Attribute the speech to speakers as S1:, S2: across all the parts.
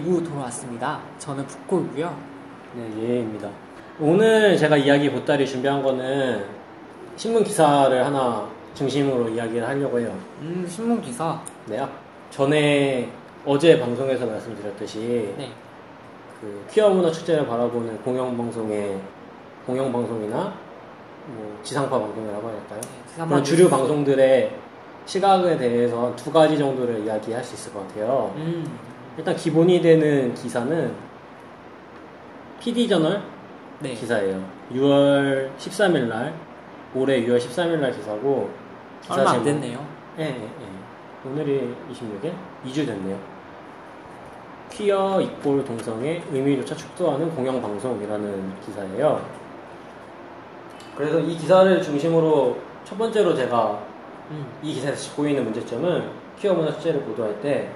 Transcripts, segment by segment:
S1: 2부 돌아왔습니다. 저는 북골고요.
S2: 네, 예입니다. 오늘 제가 이야기 보따리 준비한 거는 신문 기사를 하나 중심으로 이야기를 하려고 해요.
S1: 음, 신문 기사.
S2: 네, 아, 전에 어제 방송에서 말씀드렸듯이
S1: 네.
S2: 그 퀴어 문화 축제를 바라보는 공영 방송의 공영 방송이나 뭐 지상파 방송이라고 할까요?
S1: 지상파
S2: 그런 주류. 방송들의 시각에 대해서 한두 가지 정도를 이야기할 수 있을 것 같아요.
S1: 음,
S2: 일단 기본이 되는 기사는 PD저널
S1: 네.
S2: 기사예요. 6월 13일 날, 올해 6월 13일 날 기사고, 기사
S1: 얼마 안
S2: 제목-
S1: 됐네요.
S2: 예, 예, 예. 오늘이 26일? 2주 됐네요. 퀴어 이꼴 동성의 의미조차 축소하는 공영방송이라는 기사예요. 그래서 이 기사를 중심으로 첫 번째로 제가
S1: 음,
S2: 이 기사에서 짚고 있는 문제점은 퀴어 문화 축제를 보도할 때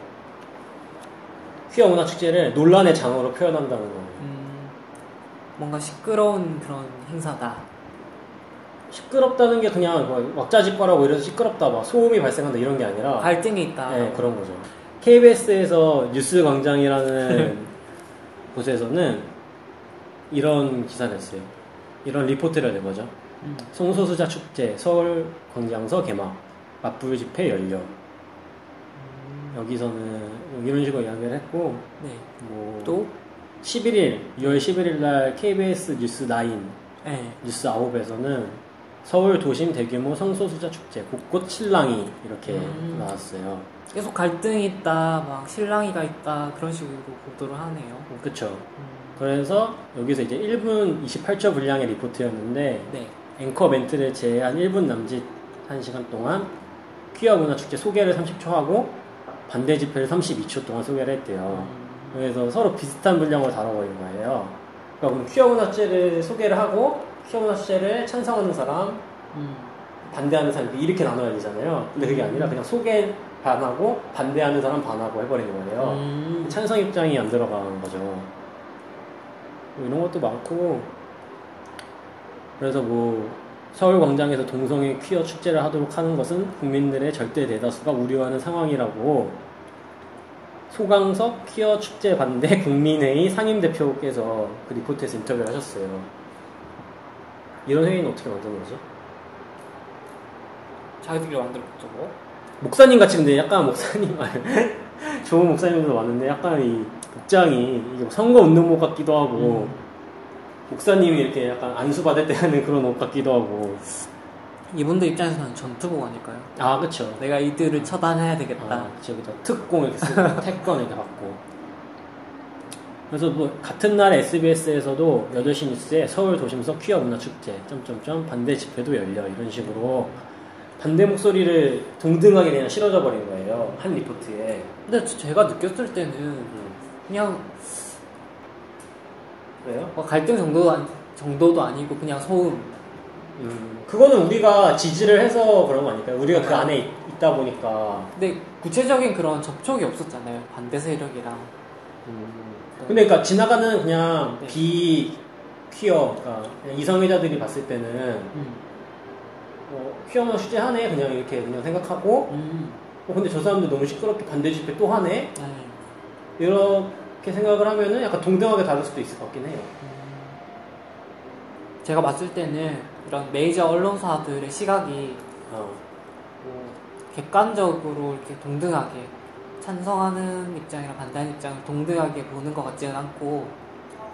S2: 퀴어 문화 축제를 논란의 장으로 표현한다는 거예요.
S1: 음, 뭔가 시끄러운 그런 행사다.
S2: 시끄럽다는 게 그냥 뭐 왁자지껄하고 이래서 시끄럽다, 막 소음이 발생한다 이런 게 아니라
S1: 갈등이 있다.
S2: 네, 그런 거죠. KBS에서 뉴스 광장이라는 곳에서는 이런 기사를 했어요. 이런 리포트를 낸 거죠.
S1: 음,
S2: 송소수자 축제 서울 광장서 개막 맞불 집회 열려 여기서는 이런 식으로 이야기를 했고
S1: 네.
S2: 뭐
S1: 또,
S2: 11일 6월 11일 날 KBS 뉴스 9
S1: 네.
S2: 뉴스 9에서는 서울 도심 대규모 성소수자 축제 곳곳 신랑이 이렇게
S1: 음.
S2: 나왔어요.
S1: 계속 갈등이 있다, 막 신랑이가 있다, 그런 식으로 보도를 하네요.
S2: 그쵸.
S1: 음,
S2: 그래서 여기서 이제 1분 28초 분량의 리포트였는데
S1: 네.
S2: 앵커 멘트를 제한 1분 남짓 1시간 동안 퀴어 문화 축제 소개를 30초 하고 반대 집회를 32초 동안 소개를 했대요.
S1: 음,
S2: 그래서 서로 비슷한 분량으로 다뤄버린 거예요. 그러니까 그럼 퀴어 문화 축제를 소개를 하고 퀴어 문화 축제를 찬성하는 사람,
S1: 음,
S2: 반대하는 사람 이렇게 나눠야 되잖아요. 근데 그게 아니라 그냥 소개 반하고 반대하는 사람 반하고 해버린 거예요.
S1: 음,
S2: 찬성 입장이 안 들어가는 거죠. 뭐 이런 것도 많고 그래서 뭐 서울 광장에서 동성애 퀴어 축제를 하도록 하는 것은 국민들의 절대 대다수가 우려하는 상황이라고 소강석 퀴어 축제 반대 국민회의 상임 대표께서 그 리포트에서 인터뷰를 하셨어요. 이런 회의는 어떻게 만드는 거죠?
S1: 자기들이 만들었죠, 뭐.
S2: 목사님 같이 근데 약간 목사님 말 좋은 목사님들도 많은데 약간 이 복장이 이게 뭐 선거 운동복 같기도 하고
S1: 음.
S2: 목사님이 이렇게 약간 안수 받을 때 하는 그런 옷 같기도 하고.
S1: 이분들 입장에서는 전투복 아닐까요?
S2: 아 그쵸.
S1: 내가 이들을 처단해야 되겠다.
S2: 아, 저기다 특공 이렇게 쓰고 태권 이렇게 받고. 그래서 뭐 같은 날 SBS에서도 8시 뉴스에 서울 도심서 퀴어 문화 축제 점점점 반대 집회도 열려. 이런 식으로 반대 목소리를 동등하게 그냥 실어져 버린 거예요. 한 리포트에.
S1: 근데 제가 느꼈을 때는
S2: 음.
S1: 그냥
S2: 왜요?
S1: 뭐 갈등 정도 안- 정도도 아니고 그냥 소음.
S2: 음, 그거는 우리가 지지를 해서 그런 거 아닐까요? 우리가 그 안에 있- 있다 보니까.
S1: 근데 구체적인 그런 접촉이 없었잖아요. 반대 세력이랑.
S2: 근데 그러니까 지나가는 그냥
S1: 네.
S2: 비 퀴어, 그러니까 이성애자들이 봤을 때는
S1: 음.
S2: 어, 퀴어만 취재하네 그냥 이렇게 그냥 생각하고
S1: 음.
S2: 어, 근데 저 사람들 너무 시끄럽게 반대 집회 또 하네
S1: 네.
S2: 이 렇게 생각을 하면은 약간 동등하게 다를 수도 있을 것 같긴 해요.
S1: 제가 봤을 때는 이런 메이저 언론사들의 시각이
S2: 어.
S1: 뭐 객관적으로 이렇게 동등하게 찬성하는 입장이랑 반대하는 입장을 동등하게 보는 것 같지는 않고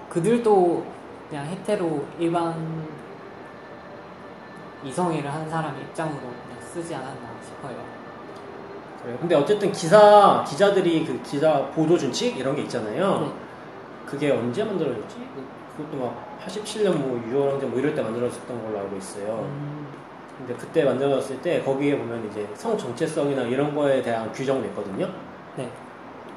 S1: 그들도 그냥 헤테로 일반 이성애를 하는 사람의 입장으로 그냥 쓰지 않았나 싶어요.
S2: 그래요. 근데 어쨌든 기사 기자들이 그 기자 보도 준칙 이런 게 있잖아요.
S1: 네.
S2: 그게 언제 만들어졌지? 그- 그것도 막 87년 뭐 6월 항쟁 뭐 이럴 때 만들어졌던 걸로 알고 있어요.
S1: 음,
S2: 근데 그때 만들어졌을 때 거기에 보면 이제 성 정체성이나 이런 거에 대한 규정도 있거든요.
S1: 네.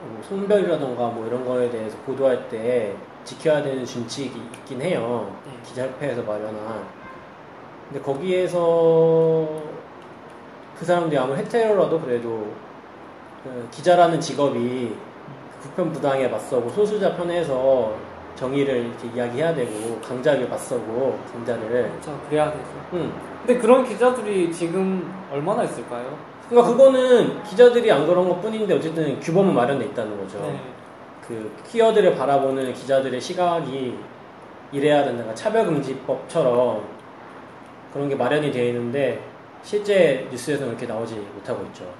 S2: 뭐 성별이라던가 뭐 이런 거에 대해서 보도할 때 지켜야 되는 준칙이 있긴 해요.
S1: 네.
S2: 기자협회에서 마련한. 근데 거기에서 그 사람들이 아무리 헤테로라도 그래도 그 기자라는 직업이 불편부당에 맞서고 소수자 편에서 정의를 이렇게 이야기해야 되고 강자를 맞서고 강자를
S1: 그렇죠. 그래야 되죠.
S2: 음.
S1: 근데 그런 기자들이 지금 얼마나 있을까요?
S2: 그러니까 그거는 기자들이 안 그런 것 뿐인데 어쨌든 규범은 마련돼 있다는 거죠.
S1: 네.
S2: 그 퀴어들을 바라보는 기자들의 시각이 이래야 된다. 차별금지법처럼 그런 게 마련이 되어 있는데 실제 뉴스에서는 그렇게 나오지 못하고 있죠.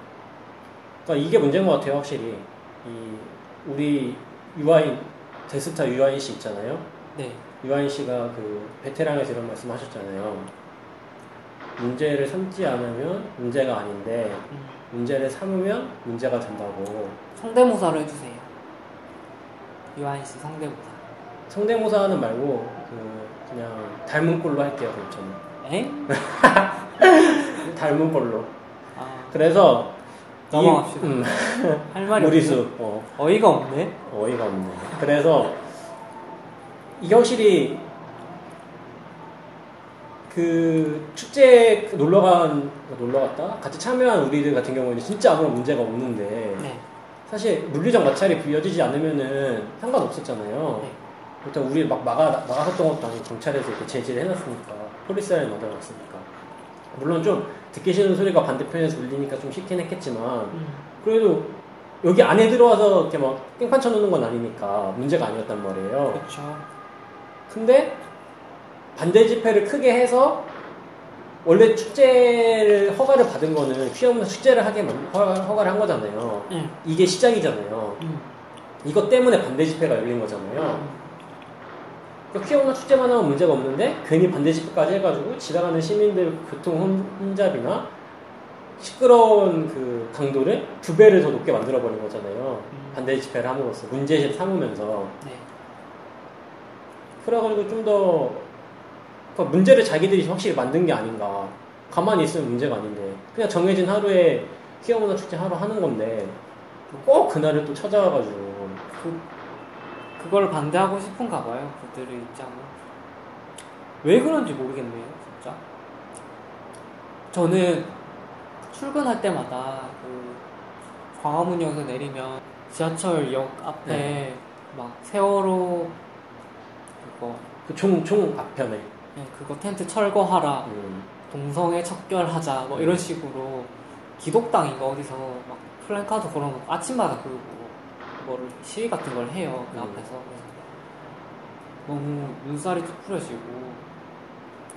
S2: 그러니까 이게 문제인 것 같아요, 확실히. 이 우리 유아인 데스타 유아인 씨 있잖아요.
S1: 네.
S2: 유아인 씨가 그 베테랑에서 이런 말씀하셨잖아요. 문제를 삼지 않으면 문제가 아닌데
S1: 음.
S2: 문제를 삼으면 문제가 된다고.
S1: 성대모사로 해주세요. 유한 씨 성대모사.
S2: 성대모사는 말고 그 그냥 닮은 꼴로 할게요, 그럼 저는.
S1: 엥?
S2: 닮은 꼴로.
S1: 아,
S2: 그래서
S1: 넘어갑시다.
S2: 이- 음,
S1: 할 말이
S2: 무리수. 어.
S1: 어이가 없네.
S2: 어이가 없네. 그래서 이게 확실히 그 축제 그 놀러 간 놀러 갔다 같이 참여한 우리들 같은 경우에는 진짜 아무런 문제가 없는데
S1: 네.
S2: 사실 물리적 마찰이 부여지지 않으면은 상관없었잖아요.
S1: 네.
S2: 일단 우리 막 막아 막아섰던 것도 아니고 경찰에서 이렇게 제지를 해놨으니까 폴리스라인 얻어놨으니까 물론 좀 듣기 싫은 소리가 반대편에서 울리니까 좀 싫긴 했겠지만
S1: 음.
S2: 그래도 여기 안에 들어와서 이렇게 막 깽판 쳐놓는 건 아니니까 문제가 아니었단 말이에요.
S1: 그렇죠.
S2: 근데 반대 집회를 크게 해서 원래 축제를 허가를 받은 거는 퀴어문화 축제를 하게 허가, 허가를 한 거잖아요.
S1: 응.
S2: 이게 시작이잖아요.
S1: 음.
S2: 이것 때문에 반대 집회가 열린 거잖아요. 그러니까 퀴어문화 축제만 하면 문제가 없는데 괜히 반대 집회까지 해가지고 지나가는 시민들 교통 혼- 혼잡이나 시끄러운 그 강도를 두 배를 더 높게 만들어 버린 거잖아요.
S1: 음.
S2: 반대 집회를 함으로써 문제를 삼으면서
S1: 네.
S2: 그래가지고 좀더 그러니까 문제를 자기들이 확실히 만든 게 아닌가. 가만히 있으면 문제가 아닌데 그냥 정해진 하루에 퀴어문화 축제 하루 하는 건데 꼭 그날을 또 찾아와가지고
S1: 그 그걸 반대하고 싶은가 봐요. 그들의 입장은. 왜 그런지 모르겠네요, 진짜. 저는 출근할 때마다 그 광화문역에서 내리면 지하철역 앞에
S2: 네.
S1: 막 세월호 그거
S2: 그총총 앞편에
S1: 네, 그거 텐트 철거하라
S2: 음,
S1: 동성애 척결하자 뭐 이런 식으로 기독당인가 어디서 막 플랜카드 걸어놓고 아침마다 그 뭐를 시위 같은 걸 해요 그
S2: 음.
S1: 앞에서 너무 눈살이 찌푸려지고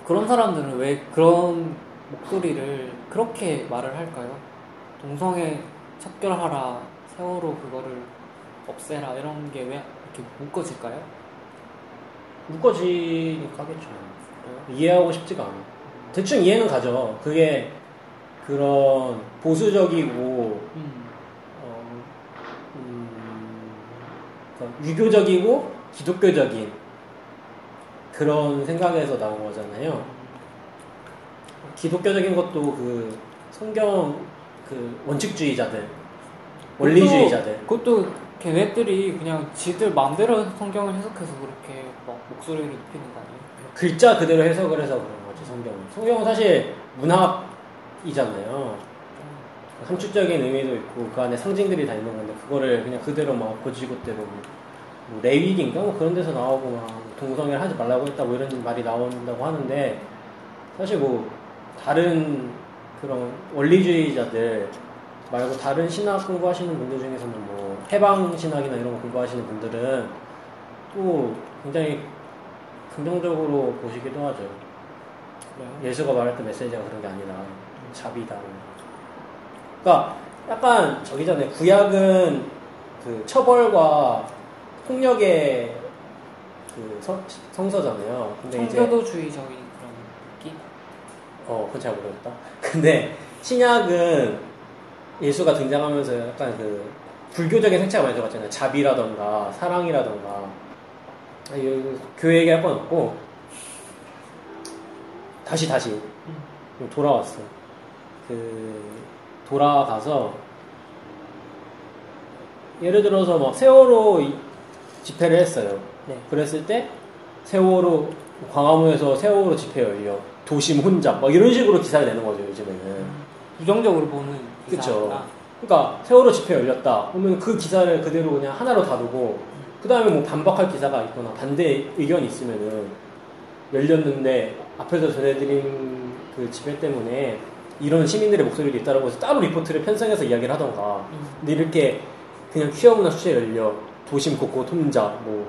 S1: 그런 사람들은 왜 그런 목소리를 그렇게 말을 할까요? 동성애 척결하라 세월호 그거를 없애라 이런 게 왜 이렇게 묶어질까요?
S2: 묶어지니까 하겠죠.
S1: 그래요?
S2: 이해하고 싶지가 않아. 대충 이해는 가죠. 그게 그런 보수적이고
S1: 음,
S2: 어, 음, 그러니까 유교적이고 기독교적인 그런 생각에서 나온 거잖아요. 기독교적인 것도 그 성경 그 원칙주의자들, 원리주의자들.
S1: 그것도 걔네들이 그냥 지들 마음대로 성경을 해석해서 그렇게 막 목소리를 높이는 거 아니에요?
S2: 글자 그대로 해석을 해서 그런 거지 성경은. 성경은 사실 문학이잖아요. 함축적인 의미도 있고 그 안에 상징들이 다 있는 건데 그거를 그냥 그대로 막 고지고대로 뭐, 뭐 레위기인가 뭐 그런 데서 나오고 막 동성애를 하지 말라고 했다 뭐 이런 말이 나온다고 하는데 사실 뭐 다른 그런 원리주의자들 말고 다른 신학 공부하시는 분들 중에서는 뭐 해방 신학이나 이런 거 공부하시는 분들은 또 굉장히 긍정적으로 보시기도 하죠. 예수가 말했던 메시지가 그런 게 아니라 자비다. 그러니까 약간 저기잖아요. 구약은 그 처벌과 폭력의 그 성, 성서잖아요. 근데
S1: 청교도주의적인 그런 느낌?
S2: 어, 그건 잘 모르겠다. 근데 신약은 예수가 등장하면서 약간 그 불교적인 색채가 많이 들어갔잖아요. 자비라던가 사랑이라던가 아, 교회 얘기할 건 없고 다시 다시 좀 돌아왔어. 그 돌아가서 예를 들어서 막 세월호 이- 집회를 했어요.
S1: 네.
S2: 그랬을 때 세월호 광화문에서 세월호 집회 열려 도심 혼잡 막 이런 식으로 기사를 내는 거죠 요즘에는.
S1: 부정적으로 보는. 기사가
S2: 그러니까 세월호 집회 열렸다. 그러면 그 기사를 그대로 그냥 하나로 다루고 그 다음에 뭐 반박할 기사가 있거나 반대 의견이 있으면은 열렸는데 앞에서 전해드린 그 집회 때문에 이런 시민들의 목소리도 있다라고 해서 따로 리포트를 편성해서 이야기를 하던가
S1: 음.
S2: 근데 이렇게 그냥 퀴어 문화 축제 열려 도심 곳곳 혼자 뭐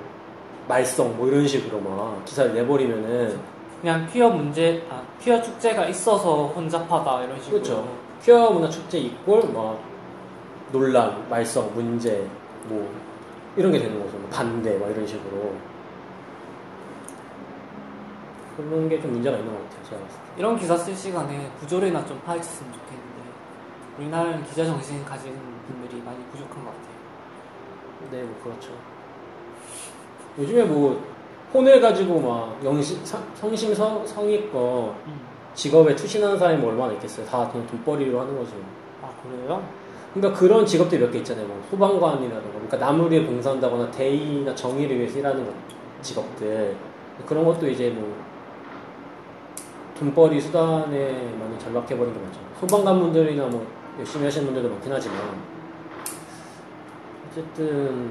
S2: 말썽 뭐 이런 식으로 막 기사를 내버리면은
S1: 그냥 퀴어 문제, 아, 퀴어 축제가 있어서 혼잡하다 이런 식으로.
S2: 그렇죠. 퀴어 문화 축제 이꼴 막 논란, 말썽, 문제 뭐 이런 게 되는 거죠. 뭐 반대 막 이런 식으로 그런 게 좀 문제가 있는 것 같아요. 제가 봤을 때.
S1: 이런 기사 쓸 시간에 부조리나 좀 파헤쳤으면 좋겠는데 우리나라는 기자 정신 가진 분들이 많이 같아요.
S2: 네, 뭐 그렇죠. 요즘에 뭐 폰을 가지고 막 영심, 성- 성심 성 성의껏 직업에 투신하는 사람이 뭐 얼마나 있겠어요. 다 그냥 돈벌이로 하는 거죠.
S1: 아 그래요?
S2: 그러니까 그런 직업들이 몇개 있잖아요. 뭐 소방관이라든가, 그러니까 나무를 위해 봉사한다거나 대의나 정의를 위해서 일하는 것- 직업들 그런 것도 이제 뭐 돈벌이 수단에 많이 전락해버린 게 많죠. 소방관분들이나 뭐 열심히 하시는 분들도 많긴 하지만 어쨌든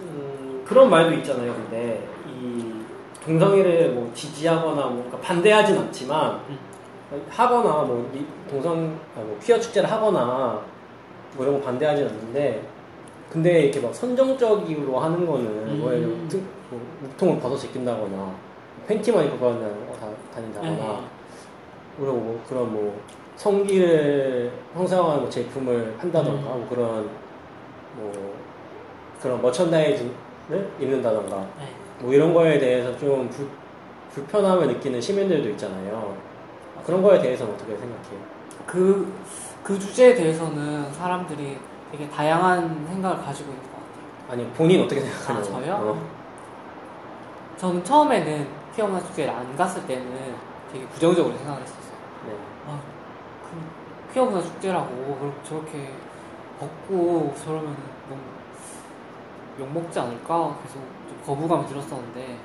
S2: 음, 그런 말도 있잖아요. 근데 이 동성애를 뭐 지지하거나 뭐 그러니까 반대하진 않지만
S1: 음.
S2: 하거나 뭐이 동성 아, 뭐 퀴어 축제를 하거나 뭐 이런 거 반대하진 않는데 근데 이렇게 막 선정적으로 하는 거는
S1: 음.
S2: 뭐 예를 들어 트- 뭐 벗어 제낀다거나 팬티만 입고 다닌다- 다- 다닌다거나
S1: 네.
S2: 그리고 뭐 그런 뭐 성기를 형상화하는 뭐 제품을 한다던가
S1: 음.
S2: 뭐 그런 뭐 그런 머천다이즈를 입는다던가
S1: 네.
S2: 뭐 이런 거에 대해서 좀 불, 불편함을 느끼는 시민들도 있잖아요. 그런 거에 대해서는 어떻게 생각해요?
S1: 그, 그 주제에 대해서는 사람들이 되게 다양한 생각을 가지고 있는 것 같아요.
S2: 아니 본인 어떻게 생각하냐고.
S1: 아, 저요?
S2: 어.
S1: 저는 처음에는 퀴어 문화 축제를 안 갔을 때는 되게 부정적으로 생각을 했었어요.
S2: 네.
S1: 아, 그 퀴어 문화 축제라고 저렇게 벗고 저러면 너무 욕먹지 않을까 계속 좀 거부감이 들었었는데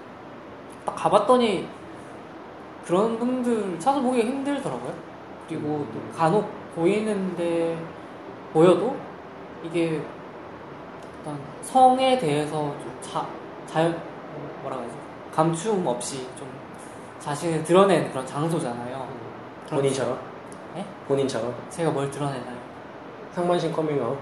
S1: 딱 가봤더니 그런 분들 찾아보기가 힘들더라고요. 그리고 또 간혹 보이는데 보여도 이게 어떤 성에 대해서 좀 자, 자연 뭐라고 해야지 감춤 없이 좀 자신을 드러내는 그런 장소잖아요.
S2: 본인처럼?
S1: 네?
S2: 본인처럼?
S1: 제가 뭘 드러내나요?
S2: 상반신 커밍아웃?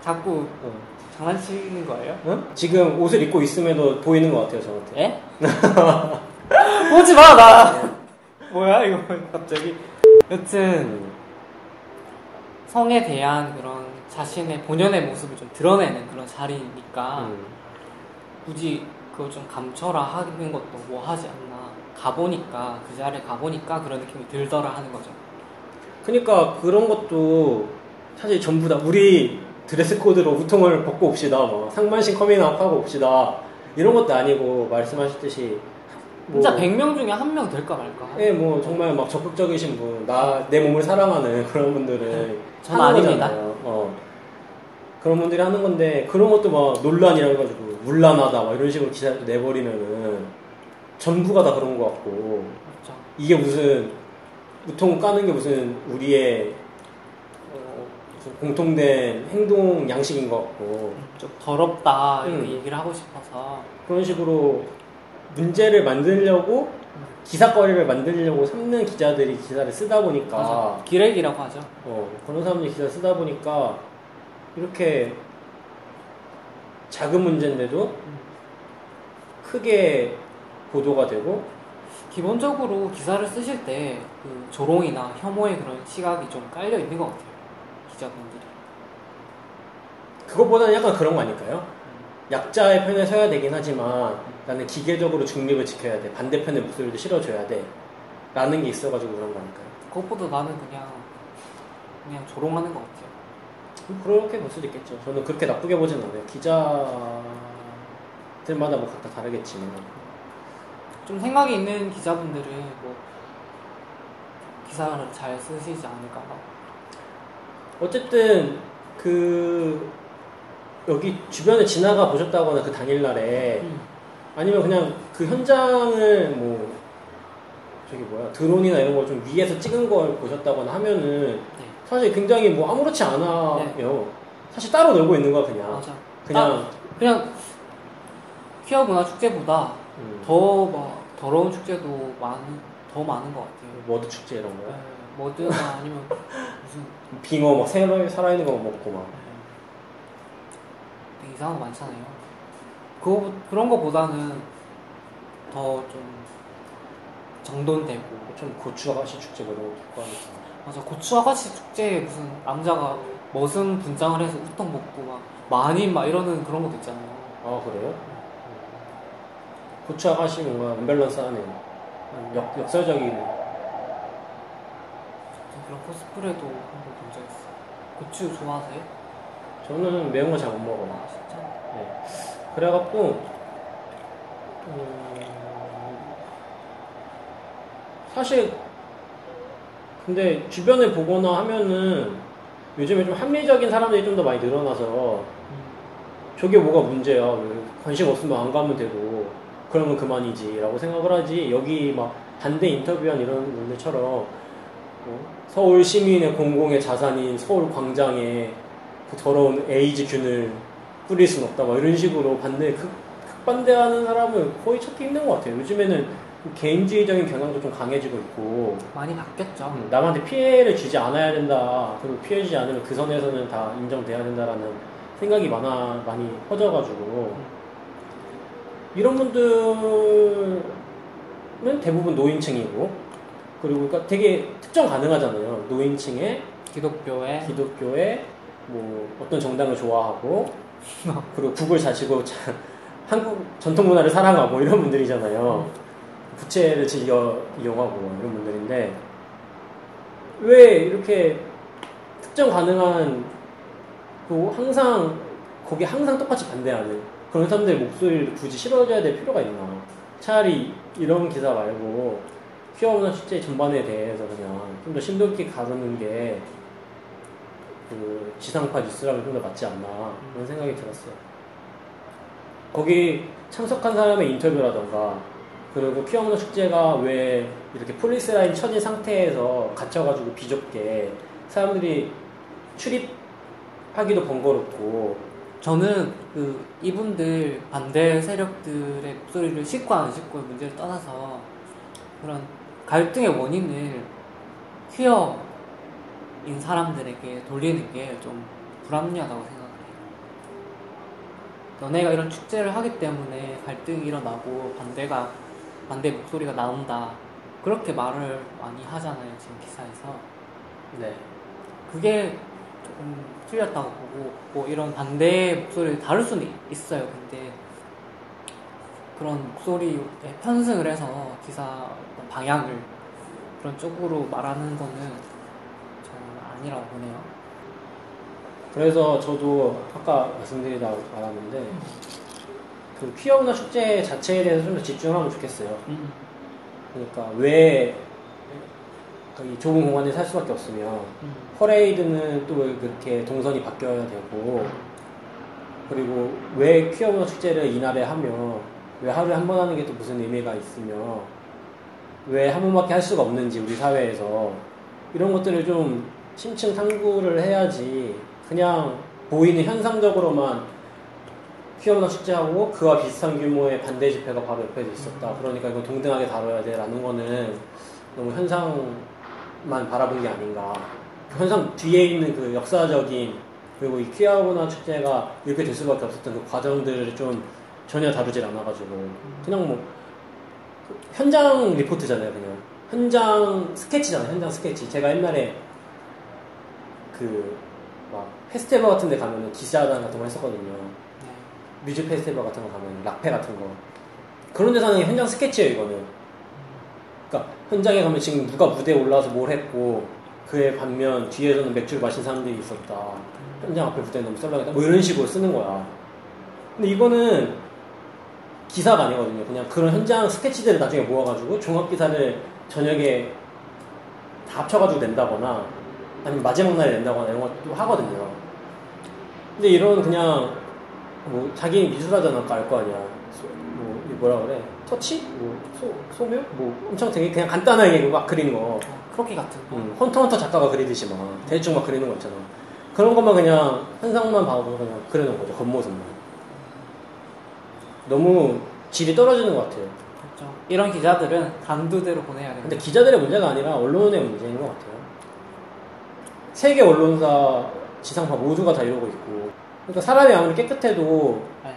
S1: 자꾸
S2: 어.
S1: 장난치는 거예요?
S2: 응? 지금 옷을 입고 있음에도 보이는 것 같아요, 저한테.
S1: 에? 보지 마, 나! 뭐야, 이거, 갑자기. 여튼,
S2: 음.
S1: 성에 대한 그런 자신의 본연의 모습을 좀 드러내는 그런 자리니까,
S2: 음.
S1: 굳이 그걸 좀 감춰라 하는 것도 뭐 하지 않나. 가보니까, 그 자리에 가보니까 그런 느낌이 들더라 하는 거죠.
S2: 그러니까 그런 것도 사실 전부 다 우리 드레스 코드로 웃통을 벗고 옵시다, 뭐 상반신 커밍아웃 하고 옵시다 이런 것도 아니고 말씀하셨듯이 뭐,
S1: 진짜 100명 중에 한 명 될까 말까.
S2: 예, 뭐 정말 막 적극적이신 분, 나 내 몸을 사랑하는 그런 분들은
S1: 전
S2: 하는
S1: 아닙니다.
S2: 거잖아요. 어. 그런 분들이 하는 건데 그런 것도 막 논란이라 가지고 문란하다 막 이런 식으로 기사를 내버리면은 전부가 다 그런 것 같고
S1: 그렇죠.
S2: 이게 무슨 우통 까는 게 무슨 우리의 어, 무슨 공통된 행동 양식인 것 같고
S1: 좀 더럽다, 이렇게
S2: 음.
S1: 얘기를 하고 싶어서.
S2: 그런 식으로 문제를 만들려고 기사거리를 만들려고 삼는 기자들이 기사를 쓰다 보니까
S1: 맞아. 기레기라고 하죠.
S2: 어, 그런 사람들이 기사 쓰다 보니까 이렇게 작은 문제인데도 크게 보도가 되고
S1: 기본적으로 기사를 쓰실 때 그 조롱이나 혐오의 그런 시각이 좀 깔려 있는 것 같아요. 기자분들이.
S2: 그것보다는 약간 그런 거 아닐까요? 약자의 편에 서야 되긴 하지만 나는 기계적으로 중립을 지켜야 돼. 반대편의 목소리도 실어줘야 돼. 라는 게 있어가지고 그런 거 아닐까요?
S1: 그것보다 나는 그냥 그냥 조롱하는 것 같아요.
S2: 그렇게 볼 수도 있겠죠. 저는 그렇게 나쁘게 보진 않아요. 기자들마다 뭐 각각 다르겠지만.
S1: 좀 생각이 있는 기자분들은 뭐 기사를 잘 쓰시지 않을까.
S2: 어쨌든 그 여기 주변에 지나가 보셨다거나 그 당일날에
S1: 음.
S2: 아니면 그냥 그 현장을 뭐 저기 뭐야 드론이나 이런 걸 좀 위에서 찍은 걸 보셨다거나 하면은
S1: 네,
S2: 사실 굉장히 뭐 아무렇지 않아요. 사실 따로 놀고 있는 거야 그냥.
S1: 맞아.
S2: 그냥
S1: 그냥 퀴어 문화 축제보다
S2: 음,
S1: 더막 더러운 축제도 많, 더 많은 것 같아요.
S2: 머드 축제 이런
S1: 네,
S2: 거야.
S1: 뭐드나 아니면 무슨
S2: 빙어 막 살아 살아있는 거 먹고 막.
S1: 네, 이상한 거 많잖아요. 그거 그런 거보다는 더 좀 정돈되고
S2: 좀 고추 아가씨 축제 그런 거 하니까.
S1: 맞아 고추 아가씨 축제에 무슨 남자가 머슴 분장을 해서 우통 먹고 막 마님 막 이러는 그런 것도 있잖아요.
S2: 아 그래요? 고추 아가씨 뭔가 언밸런스 하네. 역, 역설적인.
S1: 그런 코스프레도 한번본적 있어요. 고추 좋아하세요?
S2: 저는 매운 거 잘 못 먹어요.
S1: 아 진짜?
S2: 그래갖고 음, 사실 근데 주변에 보거나 하면은 요즘에 좀 합리적인 사람들이 좀 더 많이 늘어나서
S1: 음.
S2: 저게 뭐가 문제야 왜 관심 없으면 안 가면 되고 그러면 그만이지 라고 생각을 하지. 여기 막 반대 인터뷰한 이런 분들처럼 뭐 서울 시민의 공공의 자산인 서울 광장에 그 더러운 에이즈균을 뿌릴 순 없다. 막 이런 식으로 반대 극, 극반대하는 사람을 거의 찾기 힘든 것 같아요. 요즘에는 개인주의적인 경향도 좀 강해지고 있고.
S1: 많이 바뀌었죠.
S2: 음, 남한테 피해를 주지 않아야 된다. 그리고 피해 주지 않으면 그 선에서는 다 인정돼야 된다라는 생각이 많아 많이 퍼져가지고 이런 분들은 대부분 노인층이고 그리고 그러니까 되게 특정 가능하잖아요. 노인층에
S1: 기독교에
S2: 기독교에 뭐 어떤 정당을 좋아하고 그리고 국을 자시고 자- 한국 전통 문화를 사랑하고 이런 분들이잖아요. 부채를 즐겨 이용하고 이런 분들인데 왜 이렇게 특정 가능한 또 항상 거기 항상 똑같이 반대하는 그런 사람들의 목소리를 굳이 실어줘야 될 필요가 있나? 차라리 이런 기사 말고 문화 축제 전반에 대해서 그냥 좀 더 심도 있게 가르는 게 그 지상파 뉴스랑은 좀더 맞지 않나 그런 생각이 들었어요. 거기 참석한 사람의 인터뷰라던가 그리고 퀴어 문화 축제가 왜 이렇게 폴리스 라인 처진 상태에서 갇혀가지고 비좁게 사람들이 출입하기도 번거롭고
S1: 저는 그 이분들 반대 세력들의 목소리를 싣고 안 싣고의 문제를 떠나서 그런 갈등의 원인을 퀴어인 사람들에게 돌리는 게 좀 불합리하다고 생각해요. 너네가 이런 축제를 하기 때문에 갈등이 일어나고 반대가 반대 목소리가 나온다. 그렇게 말을 많이 하잖아요, 지금 기사에서.
S2: 네.
S1: 그게 조금 틀렸다고 보고 뭐 이런 반대 목소리를 다룰 수는 있어요. 근데 그런 목소리에 편승을 해서 기사 방향을 그런 쪽으로 말하는 거는 저는 아니라고 보네요.
S2: 그래서 저도 아까 말씀드리다 말았는데 그 퀴어 문화 축제 자체에 대해서 좀 더 집중하면 좋겠어요. 그러니까 왜이 좁은 공간에 살 수밖에 없으며 퍼레이드는 또 왜 그렇게 동선이 바뀌어야 되고 그리고 왜 퀴어 문화 축제를 이날에 하며 왜 하루에 한 번 하는 게 또 무슨 의미가 있으며 왜 한 번밖에 할 수가 없는지 우리 사회에서 이런 것들을 좀 심층 탐구를 해야지 그냥 보이는 현상적으로만 퀴어 문화 축제하고 그와 비슷한 규모의 반대 집회가 바로 옆에 있었다. 그러니까 이건 동등하게 다뤄야 돼라는 거는 너무 현상 만 바라본 게 아닌가. 그 현상 뒤에 있는 그 역사적인 그리고 이 퀴어 문화 축제가 이렇게 될 수밖에 없었던 그 과정들을 좀 전혀 다루질 않아가지고. 그냥 뭐그 현장 리포트잖아요 그냥. 현장 스케치잖아요 현장 스케치. 제가 옛날에 그 막 페스티벌 같은 데 가면은 기자단 같은 거 했었거든요.
S1: 네.
S2: 뮤직 페스티벌 같은 거 가면 락페 같은 거. 그런 데서는 현장 스케치예요 이거는 현장에 가면 지금 누가 무대에 올라와서 뭘 했고 그에 반면 뒤에서는 맥주를 마신 사람들이 있었다. 현장 앞에 무대에 너무 썰렁했다. 뭐 이런 식으로 쓰는 거야. 근데 이거는 기사가 아니거든요. 그냥 그런 현장 스케치들을 나중에 모아가지고 종합 기사를 저녁에 다 합쳐가지고 낸다거나 아니면 마지막 날에 낸다거나 이런 것도 하거든요. 근데 이런 그냥 뭐 자기 미술하잖아. 알 거 아니야. 소- 뭐 뭐라 그래? 터치? 뭐 소, 소묘? 뭐 엄청 되게 그냥 간단하게 막 그리는 거.
S1: 어, 크로키 같은 거.
S2: 음, 헌터헌터 작가가 그리듯이 막 대충 막 그리는 거 있잖아. 그런 것만 그냥 현상만 봐도 그냥 그리는 거죠 겉모습만. 너무 질이 떨어지는 것 같아요.
S1: 그렇죠. 이런 기자들은 단두대로 보내야 돼요.
S2: 근데 기자들의 문제가 아니라 언론의 문제인 것 같아요. 세계 언론사 지상파 모두가 다 이러고 있고 그러니까 사람이 아무리 깨끗해도
S1: 네.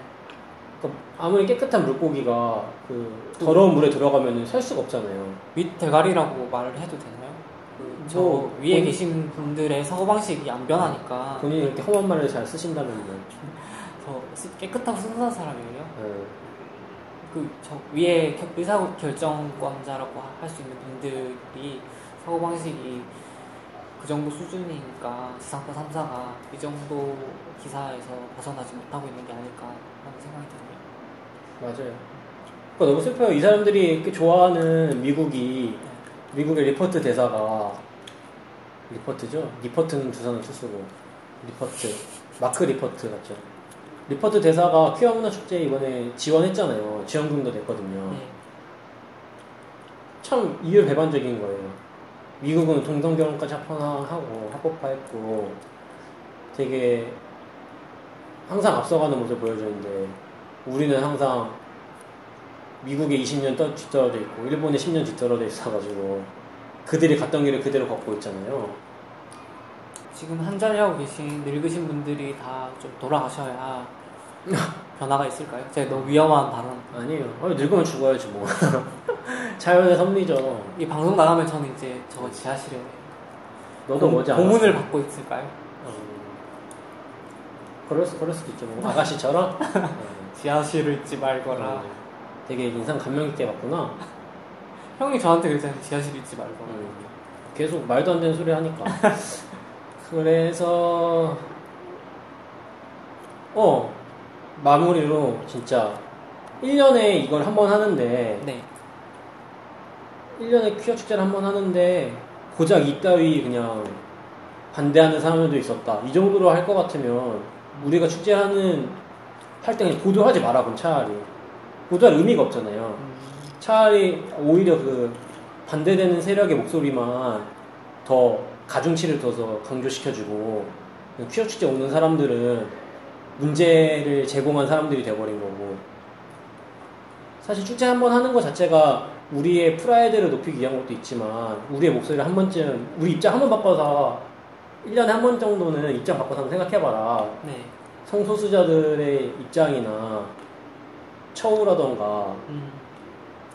S2: 아무리 깨끗한 물고기가 그 더러운 물에 들어가면 살 수가 없잖아요.
S1: 밑 대가리라고 말을 해도 되나요? 그 저
S2: 뭐,
S1: 위에
S2: 본-
S1: 계신 분들의 사고 방식이 안 변하니까
S2: 본인이 이렇게 험한 말을 잘 쓰신다면요.
S1: 더 스- 깨끗하고 순수한 사람이에요.
S2: 네.
S1: 그저 위에 겨- 의사 결정권자라고 할 수 있는 분들이 사고 방식이 그 정도 수준이니까 지상파 3사가 이 정도 기사에서 벗어나지 못하고 있는 게 아닐까.
S2: 맞아요. 그러니까 너무 슬퍼요. 이 사람들이 좋아하는 미국이 미국의 리퍼트 대사가 리퍼트죠? 리퍼트는 두산을 투쓰고 리퍼트 마크 리퍼트 같죠? 리퍼트 대사가 퀴어 문화 축제 이번에 지원했잖아요. 지원금도 냈거든요.
S1: 네.
S2: 참 이율배반적인 거예요. 미국은 동성 결혼까지 합헌하고 합법화했고 되게 항상 앞서가는 모습을 보여주는데 우리는 항상 미국에 20년 떠- 뒤떨어져 있고 일본에 10년 뒤떨어져 있어가지고 그들이 갔던 길을 그대로 걷고 있잖아요.
S1: 지금 한 자리하고 계신 늙으신 분들이 다 좀 돌아가셔야 변화가 있을까요? 제가 너무 위험한 발언.
S2: 아니에요. 어, 늙으면 죽어야지 뭐. 자연의 섭리죠.
S1: 이 방송 나가면 저는 이제 저 지하실에
S2: 너도
S1: 고-
S2: 뭐지?
S1: 고문을 받고 있을까요?
S2: 어, 그럴, 수, 그럴 수도 있죠. 뭐. 아가씨처럼. 어.
S1: 지하실을 잊지 말거라.
S2: 어, 되게 인상 감명 깊게 봤구나.
S1: 형이 저한테 그랬잖아요. 지하실 잊지 말거라.
S2: 음, 계속 말도 안 되는 소리 하니까. 그래서, 어, 마무리로 진짜 1년에 이걸 한 번 하는데,
S1: 네.
S2: 1년에 퀴어 축제를 한 번 하는데, 고작 이따위 그냥 반대하는 사람들도 있었다. 이 정도로 할 것 같으면, 우리가 축제하는, 할 때 그냥 보도하지 마라, 그럼 차라리. 보도할 의미가 없잖아요.
S1: 음,
S2: 차라리 오히려 그 반대되는 세력의 목소리만 더 가중치를 둬서 강조시켜주고 퀴어 축제 오는 사람들은 문제를 제공한 사람들이 돼버린 거고 사실 축제 한 번 하는 것 자체가 우리의 프라이드를 높이기 위한 것도 있지만 우리의 목소리를 한 번쯤 우리 입장 한 번 바꿔서 1년에 한 번 정도는 입장 바꿔서 한번 생각해봐라
S1: 네.
S2: 성소수자들의 입장이나 처우라던가
S1: 음,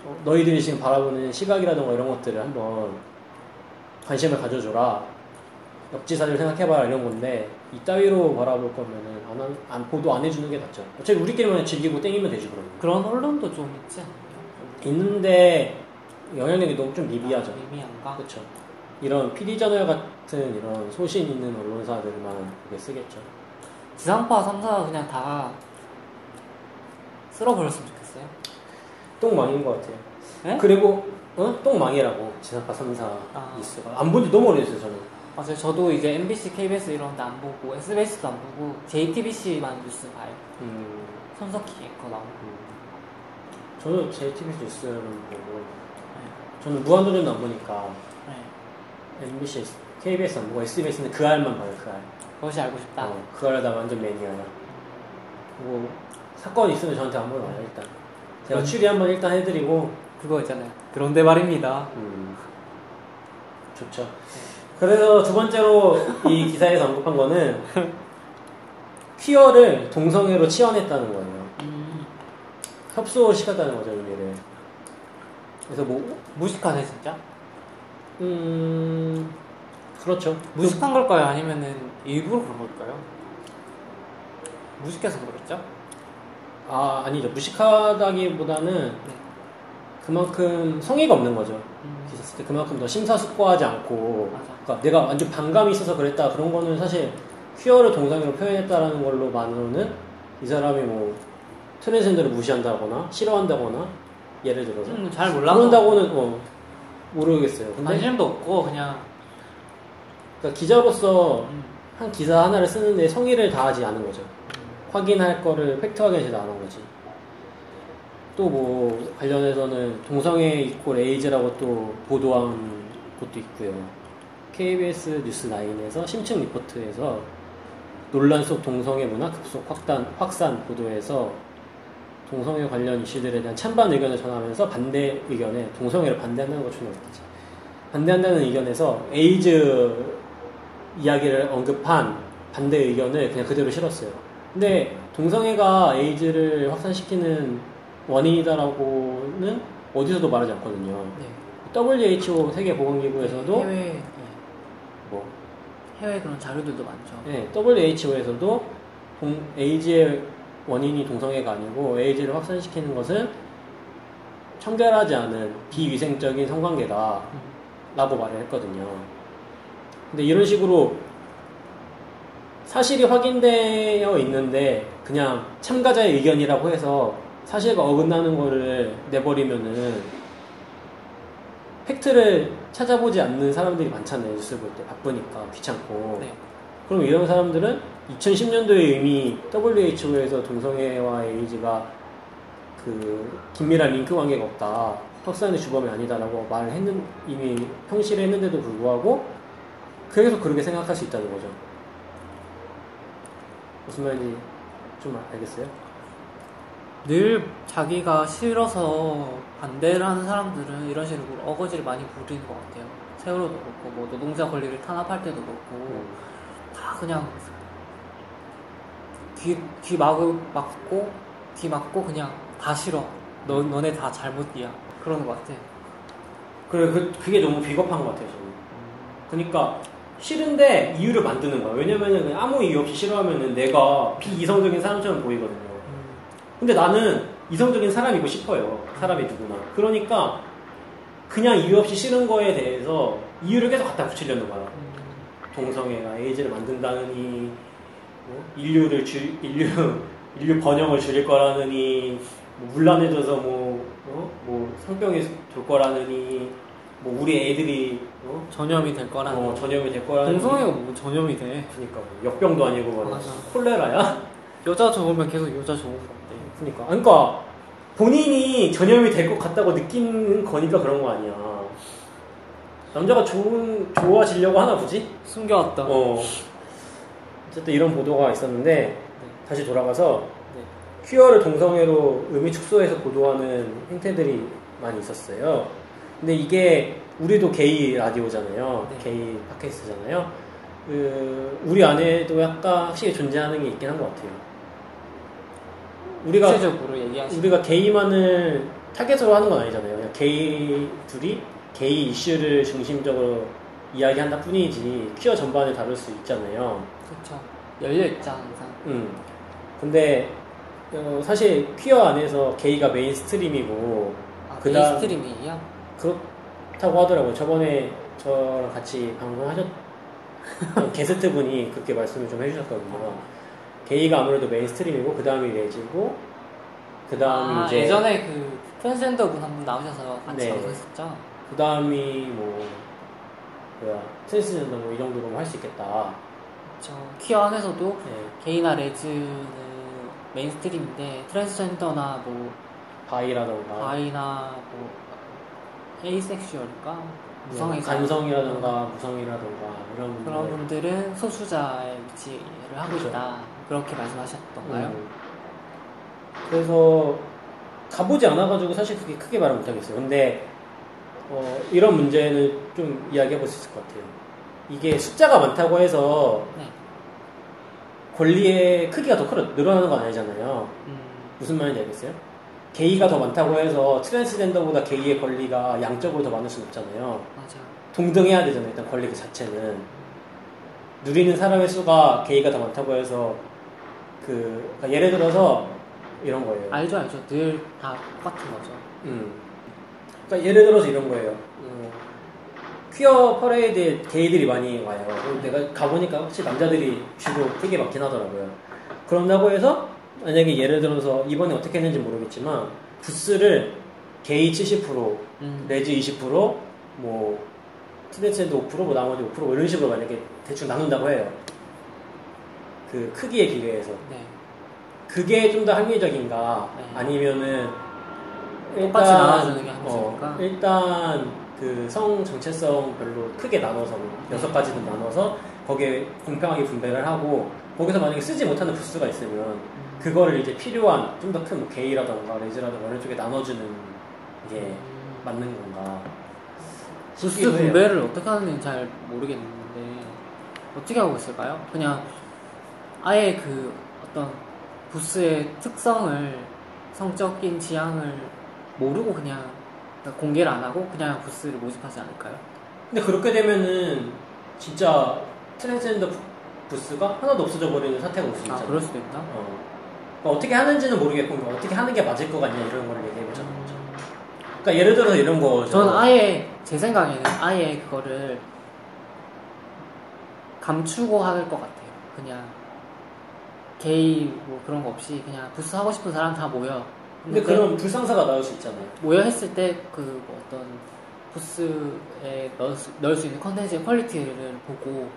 S2: 어, 너희들이 지금 바라보는 시각이라던가 이런 것들을 한번 관심을 가져줘라. 역지사를 생각해봐라 이런 건데 이따위로 바라볼 거면은 안, 한- 안 보도 안 해주는 게 낫죠. 어차피 우리끼리만 즐기고 땡기면 되지 그러면.
S1: 그런 언론도 좀 있지 않나요?
S2: 있는데 영향력이 너무 좀 미비하죠.
S1: 미미한가?
S2: 그렇죠. 이런 PD 저널 같은 이런 소신 있는 언론사들만 그게 쓰겠죠.
S1: 지상파 3사가 그냥 다 쓸어버렸으면 좋겠어요.
S2: 똥망인 것 같아요.
S1: 네?
S2: 그리고 어? 똥망이라고 지상파 3사
S1: 아.
S2: 뉴스가 안본 지 너무 오래됐어요 저는.
S1: 맞아요. 저도 이제 MBC, KBS 이런 데 안 보고 SBS도 안 보고 JTBC만 뉴스 봐요.
S2: 음,
S1: 손석희 앵커 나오고.
S2: 음. 저는 JTBC 뉴스를 보고 저는 무한도전도 안 보니까
S1: 네.
S2: MBC, KBS 안 보고 SBS는 그 알만 봐요 그 알.
S1: 그것이 알고 싶다.
S2: 어, 그 알에다 완전 매니아야. 뭐 사건 있으면 저한테 안 물어봐요 일단. 제가
S1: 음.
S2: 추리 한번 일단 해드리고
S1: 그거 있잖아요. 그런데 말입니다.
S2: 음, 좋죠. 그래서 두 번째로 이 기사에서 언급한 거는 퀴어를 동성애로 치환했다는 거예요.
S1: 음,
S2: 협소시켰다는 거죠, 의미를. 그래서 뭐,
S1: 무식하네 진짜.
S2: 음, 그렇죠.
S1: 무식한 걸까요? 아니면은 일부러 그런 걸까요? 무식해서 그랬죠?
S2: 아, 아니죠. 무식하다기보다는 그만큼 성의가 없는 거죠.
S1: 음,
S2: 때 그만큼 더 심사숙고하지 않고. 그러니까 내가 완전 반감이 있어서 그랬다 그런 거는 사실 퀴어를 동성애로 표현했다라는 걸로만으로는 이 사람이 뭐 트랜스젠더를 무시한다거나 싫어한다거나 예를 들어서
S1: 음, 잘 몰라서
S2: 그런다고는 어, 모르겠어요. 근데
S1: 관심도 없고 그냥
S2: 그러니까 기자로서
S1: 음,
S2: 한 기사 하나를 쓰는데 성의를 다하지 않은 거죠. 확인할 거를 팩트 확인하지 않은 거지. 또 뭐 관련해서는 동성애 equal 에이즈라고 또 보도한 것도 있고요. KBS 뉴스9에서 심층 리포트에서 논란 속 동성애 문화 급속 확단, 확산 보도에서 동성애 관련 이슈들에 대한 찬반 의견을 전하면서 반대 의견에 동성애를 반대한다는 걸 추론했지. 반대한다는 의견에서 에이즈 이야기를 언급한 반대 의견을 그냥 그대로 실었어요. 근데 동성애가 에이즈를 확산시키는 원인이다라고는 어디서도 말하지 않거든요.
S1: 네.
S2: WHO 세계보건기구에서도
S1: 해외 네.
S2: 뭐
S1: 해외 그런 자료들도 많죠.
S2: 네, WHO에서도 에이즈의 원인이 동성애가 아니고 에이즈를 확산시키는 것은 청결하지 않은 비위생적인 성관계다 라고 말을 했거든요. 근데 이런 식으로 사실이 확인되어 있는데 그냥 참가자의 의견이라고 해서 사실과 어긋나는 거를 내버리면은 팩트를 찾아보지 않는 사람들이 많잖아요. 뉴스 볼 때 바쁘니까 귀찮고.
S1: 네.
S2: 그럼 이런 사람들은 2010년도에 이미 WHO에서 동성애와 에이즈가 그 긴밀한 링크 관계가 없다. 확산의 주범이 아니다라고 말을 했는 이미 평시를 했는데도 불구하고 계속 그렇게 생각할 수 있다는 거죠. 무슨 말인지 좀 알겠어요?
S1: 늘 자기가 싫어서 반대를 하는 사람들은 이런 식으로 어거지를 많이 부리는 것 같아요. 세월호도 그렇고 뭐 노동자 권리를 탄압할 때도 그렇고 다 그냥 귀, 귀 막을, 막고 귀 막고 그냥 다 싫어. 너, 너네 다 잘못이야. 그러는 것 같아.
S2: 그래, 그, 그게 너무 비겁한 것 같아요, 저는. 그러니까, 싫은데 이유를 만드는 거야. 왜냐면은 아무 이유 없이 싫어하면은 내가 비이성적인 사람처럼 보이거든요.
S1: 음,
S2: 근데 나는 이성적인 사람이고 싶어요. 사람이 누구나. 그러니까, 그냥 이유 없이 싫은 거에 대해서 이유를 계속 갖다 붙이려는 거야.
S1: 음,
S2: 동성애가 에이즈를 만든다느니, 뭐 인류를 줄, 인류, 인류 번영을 줄일 거라느니, 뭐 물란해져서 뭐, 어? 뭐 성병이 돌 거라느니, 뭐 우리 애들이, 어?
S1: 전염이 될 거라는.
S2: 어, 전염이 될 거라느니.
S1: 동성애가 뭐 전염이 돼.
S2: 그니까 뭐 역병도 아니고 뭐
S1: 맞아.
S2: 콜레라야?
S1: 여자 좋으면 계속 여자 좋은 건데.
S2: 그니까. 그러니까 본인이 전염이 될 것 같다고 느끼는 거니까 그런 거 아니야. 남자가 좋은, 좋아지려고 하나 보지?
S1: 숨겨왔던.
S2: 어. 어쨌든 이런 보도가 있었는데, 다시 돌아가서
S1: 네.
S2: 퀴어를 동성애로 의미 축소해서 보도하는 행태들이 많이 있었어요. 근데 이게 우리도 게이 라디오잖아요.
S1: 네.
S2: 게이 팟캐스트잖아요. 그 우리 안에도 약간 확실히 존재하는 게 있긴 한 것 같아요. 우리가
S1: 구체적으로 얘기하시
S2: 우리가 게이만을 타겟으로 하는 건 아니잖아요. 그냥 게이 둘이 게이 이슈를 중심적으로 이야기한다 뿐이지 퀴어 전반을 다룰 수 있잖아요.
S1: 그렇죠. 열려 있죠, 항상.
S2: 음. 근데 어, 사실 퀴어 안에서 게이가 mainstream이고
S1: 아,
S2: 그다음-
S1: mainstream이에요?
S2: 그렇다고 하더라고요. 저번에 저랑 같이 방송하셨던 게스트 분이 그렇게 말씀을 좀 해주셨거든요. 게이가 아무래도 mainstream이고 그 다음이 레즈고 그 다음이
S1: 아,
S2: 이제
S1: 예전에 그 트랜스젠더 분 한 분 나오셔서 같이
S2: 네.
S1: 방송했었죠?
S2: 그 다음이 뭐 뭐야 트랜스젠더 뭐 이 정도로 할 수 있겠다.
S1: 그렇죠. 퀴어 안에서도
S2: 네.
S1: 게이나 레즈는 mainstream인데 트랜스젠더나 뭐
S2: bi라던가
S1: bi나 뭐 asexual일까? 무성애자
S2: 간성이라던가 무성이라던가 이런 분들
S1: 그런 분들은 소수자의 위치를 하고
S2: 그렇죠.
S1: 있다. 그렇게 말씀하셨던가요?
S2: 음. 그래서 가보지 않아가지고 사실 그게 크게 말을 못하겠어요. 근데 어, 이런 문제는 좀 이야기해볼 수 있을 것 같아요. 이게 숫자가 많다고 해서
S1: 네.
S2: 권리의 크기가 더 늘어나는 건 아니잖아요.
S1: 음,
S2: 무슨 말인지 알겠어요? 게이가 더 많다고 해서 트랜스젠더보다 게이의 권리가 양적으로 더 많을 수는 없잖아요.
S1: 맞아.
S2: 동등해야 되잖아요. 일단 권리 그 자체는 누리는 사람의 수가 게이가 더 많다고 해서 그 그러니까 예를 들어서 이런 거예요.
S1: 알죠, 알죠. 늘 다 똑같은 거죠.
S2: 음. 그러니까 예를 들어서 이런 거예요. 음, 퀴어 퍼레이드에 게이들이 많이 와요. 내가 가보니까 확실히 남자들이 주로 되게 많긴 하더라고요. 그런다고 해서 만약에 예를 들어서 이번에 어떻게 했는지 모르겠지만 부스를 게이 70%,
S1: 음,
S2: 레즈 20%, 뭐 트랜스젠더 5%, 뭐 나머지 5% 이런 식으로 만약에 대충 나눈다고 해요. 그 크기에 비례해서
S1: 네.
S2: 그게 좀 더 합리적인가
S1: 네.
S2: 아니면은
S1: 똑같이 나눠주는 게 합리적인가?
S2: 어, 일단 그 성 정체성 별로 크게 나눠서 뭐
S1: 네.
S2: 여섯 가지도 나눠서 거기에 공평하게 분배를 하고 거기서 만약에 쓰지 못하는 부스가 있으면
S1: 음,
S2: 그거를 이제 필요한 좀 더큰 게이라던가 레즈라던가 이런 쪽에 나눠주는 게
S1: 음,
S2: 맞는 건가
S1: 부스. 분배를 어떻게 하는지 잘 모르겠는데 어떻게 하고 있을까요? 그냥 아예 그 어떤 부스의 특성을 성적인 지향을 모르고 그냥 그러니까 공개를 안 하고 그냥 부스를 모집하지 않을까요?
S2: 근데 그렇게 되면은 진짜 트랜스젠더 부- 부스가 하나도 없어져 버리는 사태가
S1: 올수아
S2: 있잖아.
S1: 그럴 수도 있나?
S2: 어. 그러니까 어떻게 하는지는 모르겠고 그러니까 어떻게 하는 게 맞을 것 같냐 이런 걸 얘기해 보자는 거죠. 그러니까 예를 들어서 이런 거죠.
S1: 저는 아예 제 생각에는 아예 그거를 감추고 할 것 같아요. 그냥 게이 뭐 그런 거 없이 그냥 부스 하고 싶은 사람 다 모여.
S2: 근데 그런 불상사가 나올 수 있잖아요.
S1: 모여 했을 때그 뭐 어떤 부스에 넣을 수, 넣을 수 있는 컨텐츠의 quality를 보고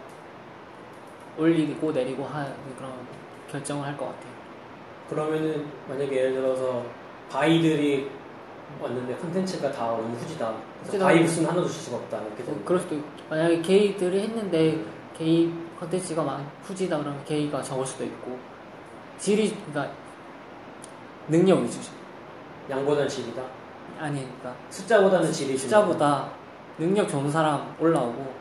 S1: 올리고 내리고 하는 그런 결정을 할 것 같아요.
S2: 그러면은 만약에 예를 들어서 bi들이 왔는데 컨텐츠가 다 너무 후지다. 그래서. bi 부스는 하나도 줄 수가 없다. 이렇게 되는
S1: 뭐 그럴 수도 있고 만약에 게이들이 했는데 게이 컨텐츠가 많 후지다 그러면 게이가 적을 수도 있고 질이 그러니까 능력 위주죠.
S2: 양보다는 질이다.
S1: 아니 그러니까
S2: 숫자보다는 질이.
S1: 숫자보다 능력 좋은 사람 올라오고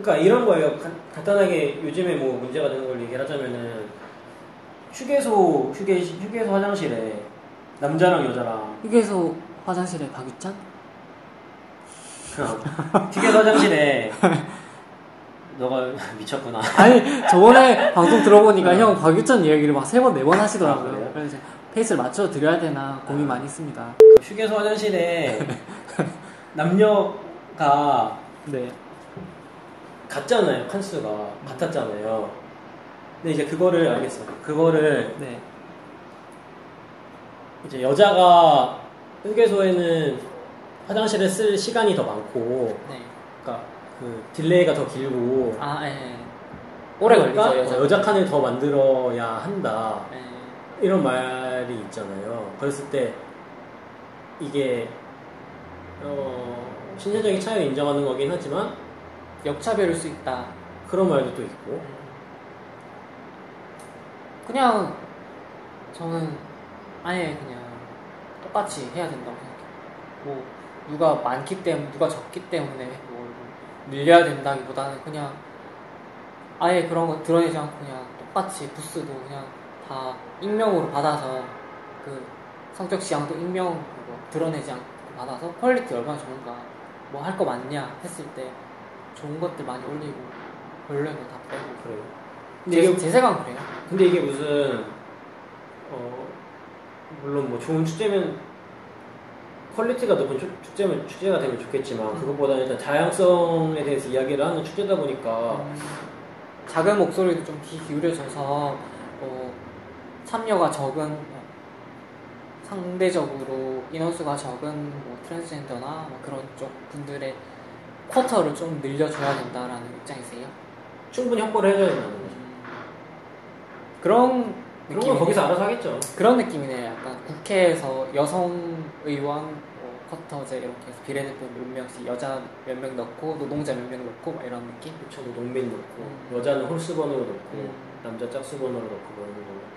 S2: 그러니까 이런 거예요. 간, 간단하게 요즘에 뭐 문제가 되는 걸 얘기를 하자면은 휴게소 휴게 휴게소 화장실에 남자랑 여자랑
S1: 휴게소 화장실에 박유찬?
S2: 휴게소 화장실에 너가 미쳤구나.
S1: 아니 저번에 방송 들어보니까 형 박유찬 이야기를 막 세 번 네번
S2: 아,
S1: 하시더라고요.
S2: 그래요?
S1: 그래서 이제 페이스를 맞춰 드려야 되나 고민 많이 있습니다.
S2: 휴게소 화장실에 남녀가
S1: 네.
S2: 같잖아요. 칸수가 같았잖아요. 근데 이제 그거를 알겠어. 그거를
S1: 네.
S2: 이제 여자가 휴게소에는 화장실에 쓸 시간이 더 많고,
S1: 네.
S2: 그러니까 그 delay가 더 길고,
S1: 아, 예. 예. 오래 걸리죠,
S2: 그러니까
S1: 여자.
S2: 어, 여자 칸을 더 만들어야 한다.
S1: 예.
S2: 이런 말이 있잖아요. 그랬을 때 이게 어, 신체적인 차이를 인정하는 거긴 하지만
S1: 역차별일 수 있다.
S2: 그런 말도 또 있고.
S1: 그냥 저는 아예 그냥 똑같이 해야 된다고 생각해요. 뭐 누가 많기 때문에 누가 적기 때문에 뭘 밀려야 된다기보다는 그냥 아예 그런 거 드러내지 않고 그냥 똑같이 부스도 그냥 다 익명으로 받아서 그 성적 지향도 익명으로 드러내지 않고 받아서 quality 얼마나 좋은가 뭐 할 거 많냐 했을 때 좋은 것들 많이 올리고 별로인 거 다 빼고
S2: 그래요.
S1: 제,
S2: 근데 이게,
S1: 제 생각은 그래요.
S2: 근데 이게 무슨 어, 물론 뭐 좋은 축제면 quality가 높은 축- 축제면 축제가 되면 좋겠지만
S1: 음.
S2: 그것보다는 일단 다양성에 대해서 이야기를 하는 축제다 보니까
S1: 음, 작은 목소리도 좀 귀 기울여져서 어, 참여가 적은 어, 상대적으로 인원수가 적은 뭐 트랜스젠더나 뭐 그런 쪽 분들의 쿼터를 좀 늘려줘야 된다라는 입장이세요?
S2: 충분히 확보를 해줘야 된다는 거죠.
S1: 그런
S2: 그런 건. 거기서 알아서 하겠죠.
S1: 그런 느낌이네. 약간 국회에서 여성 의원 뭐 쿼터제 이렇게 해서 비례대표 몇 명씩 여자 몇 명 넣고 노동자 몇 명 넣고 막 이런 느낌?
S2: 저도 농민 넣고
S1: 음.
S2: 여자는 홀수 번호로 넣고
S1: 음.
S2: 남자 짝수 번호로 넣고 그러는 거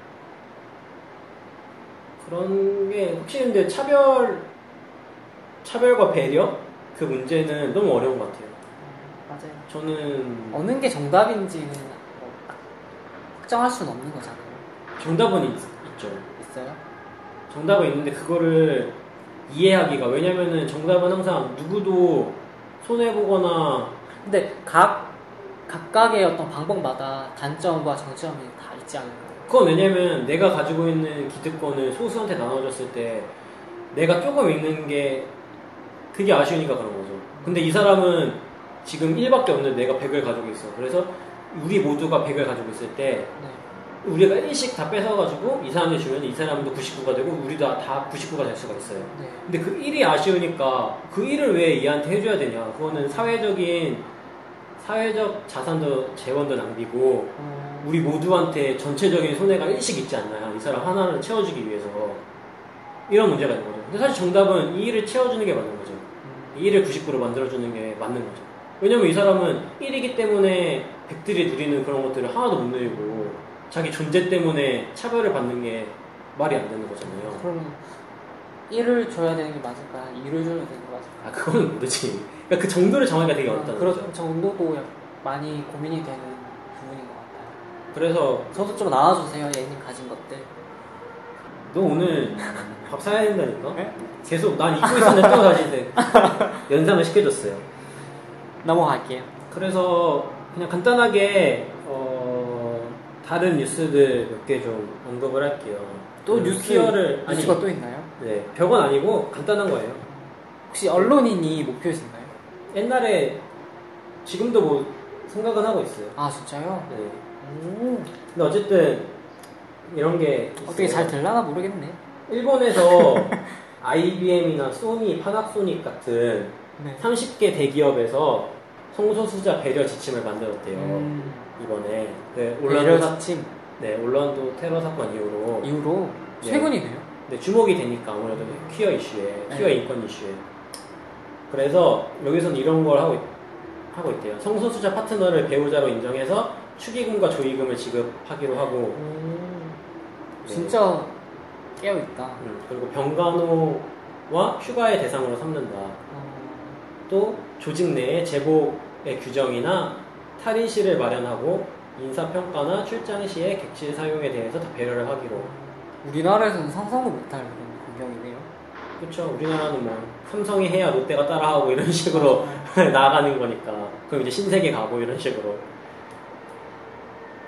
S2: 그런 게 혹시 근데 차별 차별과 배려 그 문제는 너무 어려운 것 같아요.
S1: 맞아요.
S2: 저는
S1: 어느 게 정답인지는 뭐 확정할 수는 없는 거잖아요.
S2: 정답은 있, 죠
S1: 있어요?
S2: 정답은 있는데 그거를 이해하기가 왜냐면은 정답은 항상 누구도 손해 보거나
S1: 근데 각 각각의 어떤 방법마다 단점과 장점이 다 있지 않을까요?
S2: 그건 왜냐면 내가 가지고 있는 기득권을 소수한테 나눠줬을 때 내가 조금 읽는 게 그게 아쉬우니까 그런 거죠. 근데 이 사람은 지금 1밖에 없는데 내가 100을 가지고 있어. 그래서 우리 모두가 100을 가지고 있을 때
S1: 네.
S2: 우리가 1씩 다 뺏어가지고 이 사람한테 주면 이 사람도 99가 되고 우리도 다 99가 될 수가 있어요.
S1: 네.
S2: 근데 그 1이 아쉬우니까 그 1을 왜 얘한테 해줘야 되냐. 그거는 사회적인 사회적 자산도 재원도 낭비고
S1: 어,
S2: 우리 모두한테 전체적인 손해가 일씩 있지 않나요? 이 사람 하나를 채워주기 위해서 이런 문제가 있는 거죠. 근데 사실 정답은 이 일을 채워주는 게 맞는 거죠.
S1: 음,
S2: 이 일을 99로 만들어주는 게 맞는 거죠. 왜냐면 이 사람은 1이기 때문에 백들이 누리는 그런 것들을 하나도 못 누리고 자기 존재 때문에 차별을 받는 게 말이 안 되는 거잖아요.
S1: 그럼 1을 줘야 되는 게 맞을까? 2를 줘야 되는 게 맞을까?
S2: 아 그건 모르지. 그러니까 그 정도를 정하기가 되게 어렵다는
S1: 그런
S2: 거죠.
S1: 정도도 약- 많이 고민이 되는 부분인 것 같아요.
S2: 그래서
S1: 저도 좀 나와주세요, 얘님 가진 것들.
S2: 너 오늘 밥 사야 된다니까?
S1: 네?
S2: 계속 난 잊고 있었는데 또 다시 연상을 시켜줬어요.
S1: 넘어갈게요.
S2: 그래서 그냥 간단하게 어, 다른 뉴스들 몇 개 좀 언급을 할게요. 또그
S1: 뉴스,
S2: 퀴어를 아니
S1: 뉴스가 또 있나요?
S2: 네 별건 아니고 간단한 거예요.
S1: 혹시 언론인이 목표이신가요?
S2: 옛날에 지금도 뭐 생각은 하고 있어요.
S1: 아, 진짜요?
S2: 네.
S1: 오,
S2: 근데 어쨌든 이런 게
S1: 어떻게
S2: 있어요.
S1: 잘 될라나 모르겠네.
S2: 일본에서 IBM이나 소니, 파나소닉 같은
S1: 네.
S2: 30개 대기업에서 성소수자 배려 지침을 만들었대요.
S1: 음,
S2: 이번에 네, 올란도 사,
S1: 지침
S2: 네, 올란도 테러 사건 이후로
S1: 이후로
S2: 네.
S1: 최근이네요.
S2: 네, 주목이 되니까 아무래도 퀴어 이슈에 퀴어
S1: 네.
S2: 인권 이슈에 그래서 여기서는 이런 걸 하고 있, 하고 있대요. 성소수자 파트너를 배우자로 인정해서 축의금과 조의금을 지급하기로 하고 네.
S1: 진짜 깨어있다.
S2: 음, 그리고 병간호와 휴가의 대상으로 삼는다.
S1: 어,
S2: 또 조직 내에 제복의 규정이나 탈의실을 마련하고 인사평가나 출장 시에 객실 사용에 대해서 다 배려를 하기로.
S1: 우리나라에서는 상상도 못할 그런 광경이네요.
S2: 그렇죠. 우리나라는 뭐 삼성이 해야 롯데가 따라하고 이런 식으로 나아가는 거니까. 그럼 이제 신세계 가고 이런 식으로.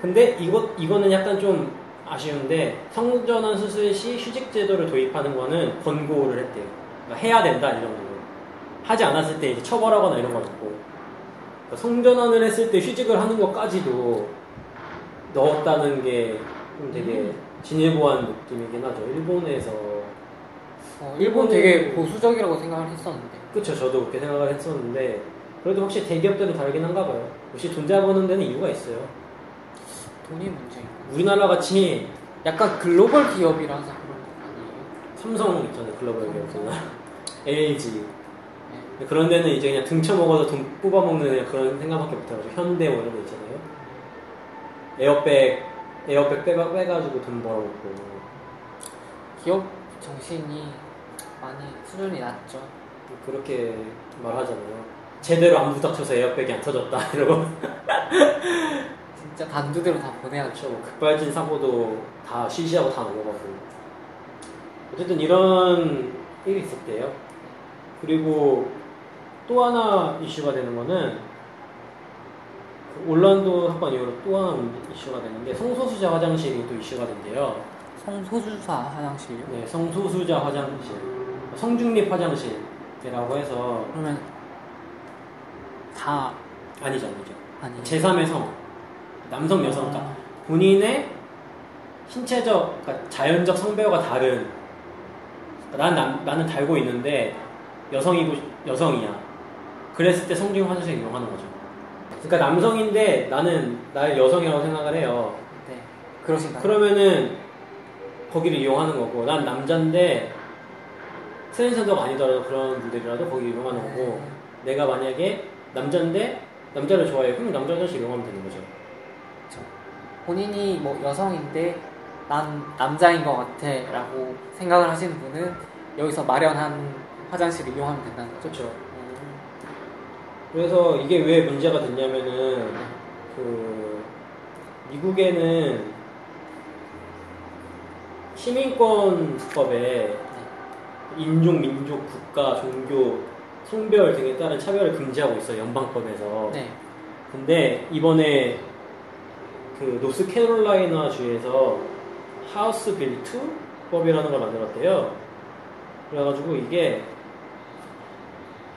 S2: 근데 이거 이거는 약간 좀 아쉬운데 성전환 수술 시 휴직 제도를 도입하는 거는 권고를 했대요. 그러니까 해야 된다 이런 거. 하지 않았을 때 이제 처벌하거나 이런 건 없고. 그러니까 성전환을 했을 때 휴직을 하는 것까지도 넣었다는 게 좀 되게 진일보한 느낌이긴 하죠. 일본에서
S1: 어, 일본 되게 보수적이라고 생각을 했었는데.
S2: 그쵸 저도 그렇게 생각을 했었는데 그래도 확실히 대기업들은 다르긴 한가 봐요 역시 돈잘 버는 데는 이유가 있어요
S1: 돈이 문제인가.
S2: 우리나라 같이
S1: 약간 글로벌 기업이라서 그런 거 아니에요?
S2: 삼성 있잖아요 글로벌 기업들 LG
S1: 네.
S2: 그런 데는 이제 그냥 등쳐먹어서 돈 뽑아먹는 그냥 그런 생각밖에 못해가지고 현대 뭐 이런 거 있잖아요. 에어백 에어백 빼가, 빼가지고 돈 벌어먹고.
S1: 기업 정신이 많이 수준이 낮죠.
S2: 그렇게 말하잖아요. 제대로 안 부닥쳐서 에어백이 안 터졌다 이러고
S1: 진짜 단두대로 다 보내야죠.
S2: 급발진 사고도 다 시시하고 다 넘어가고. 어쨌든 이런 일이 있었대요. 그리고 또 하나 이슈가 되는 거는 그 올란도 사건 이후로 또 하나 이슈가 되는 게 성소수자 화장실이 또 이슈가 된대요.
S1: 성소주사 화장실요?
S2: 네, 성소수자 화장실, 성중립 화장실이라고 해서
S1: 그러면 다
S2: 아니죠, 아니죠.
S1: 아니.
S2: 제3의 성, 남성, 여성, 그러니까
S1: 아,
S2: 본인의 신체적, 그러니까 자연적 성별과 다른 난, 남- 나는 달고 있는데 여성이고 여성이야. 그랬을 때 성중 화장실 이용하는 거죠. 그러니까 남성인데 나는 나를 여성이라고 생각을 해요.
S1: 네. 그러신가요?
S2: 그러면은 거기를 이용하는 거고 난 남자인데 트랜스젠더가 아니더라도 그런 분들이라도 거기 이용하는 거고 내가 만약에 남자인데 남자를 좋아해 그럼 남자 화장실 이용하면 되는 거죠.
S1: 본인이 뭐 여성인데 난 남자인 것 같아 라고 생각을 하시는 분은 여기서 마련한 화장실을 이용하면 된다는 거죠.
S2: 그렇죠.
S1: 음,
S2: 그래서 이게 왜 문제가 됐냐면은 그 미국에는 시민권법에 인종, 민족, 국가, 종교, 성별 등에 따른 차별을 금지하고 있어요 연방법에서.
S1: 네.
S2: 근데 이번에 그 노스캐롤라이나 주에서 하우스 빌 2법이라는 걸 만들었대요. 그래가지고 이게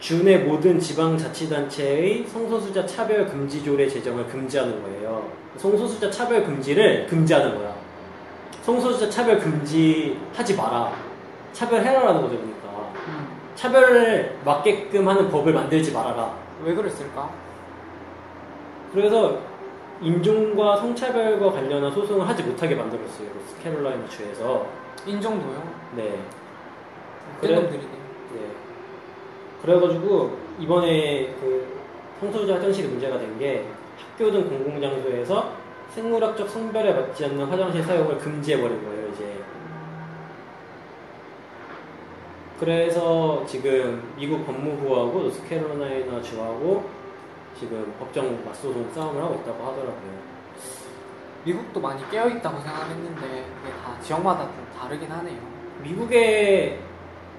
S2: 주 내 모든 지방자치단체의 성소수자 차별 금지 조례 제정을 금지하는 거예요. 성소수자 차별 금지를 금지하는 거야. 성소수자 차별 금지하지 마라. 차별해라라는 거죠, 그러니까.
S1: 음,
S2: 차별을 막게끔 하는 법을 만들지 말아라.
S1: 왜 그랬을까?
S2: 그래서 인종과 성차별과 관련한 소송을 하지 못하게 만들었어요. 노스캐롤라이나 주에서.
S1: 인정도요.
S2: 네.
S1: 그런
S2: 그래?
S1: 놈들이네.
S2: 네. 그래가지고 이번에 그 성소수자 화장실이 문제가 된 게 학교 등 공공장소에서 생물학적 성별에 맞지 않는 화장실 사용을 금지해버린 거예요, 이제. 그래서 지금 미국 법무부하고 노스캐롤라이나 주하고 지금 법정 맞소송 싸움을 하고 있다고 하더라고요.
S1: 미국도 많이 깨어 있다고 생각했는데 그게 다 지역마다 좀 다르긴 하네요.
S2: 미국의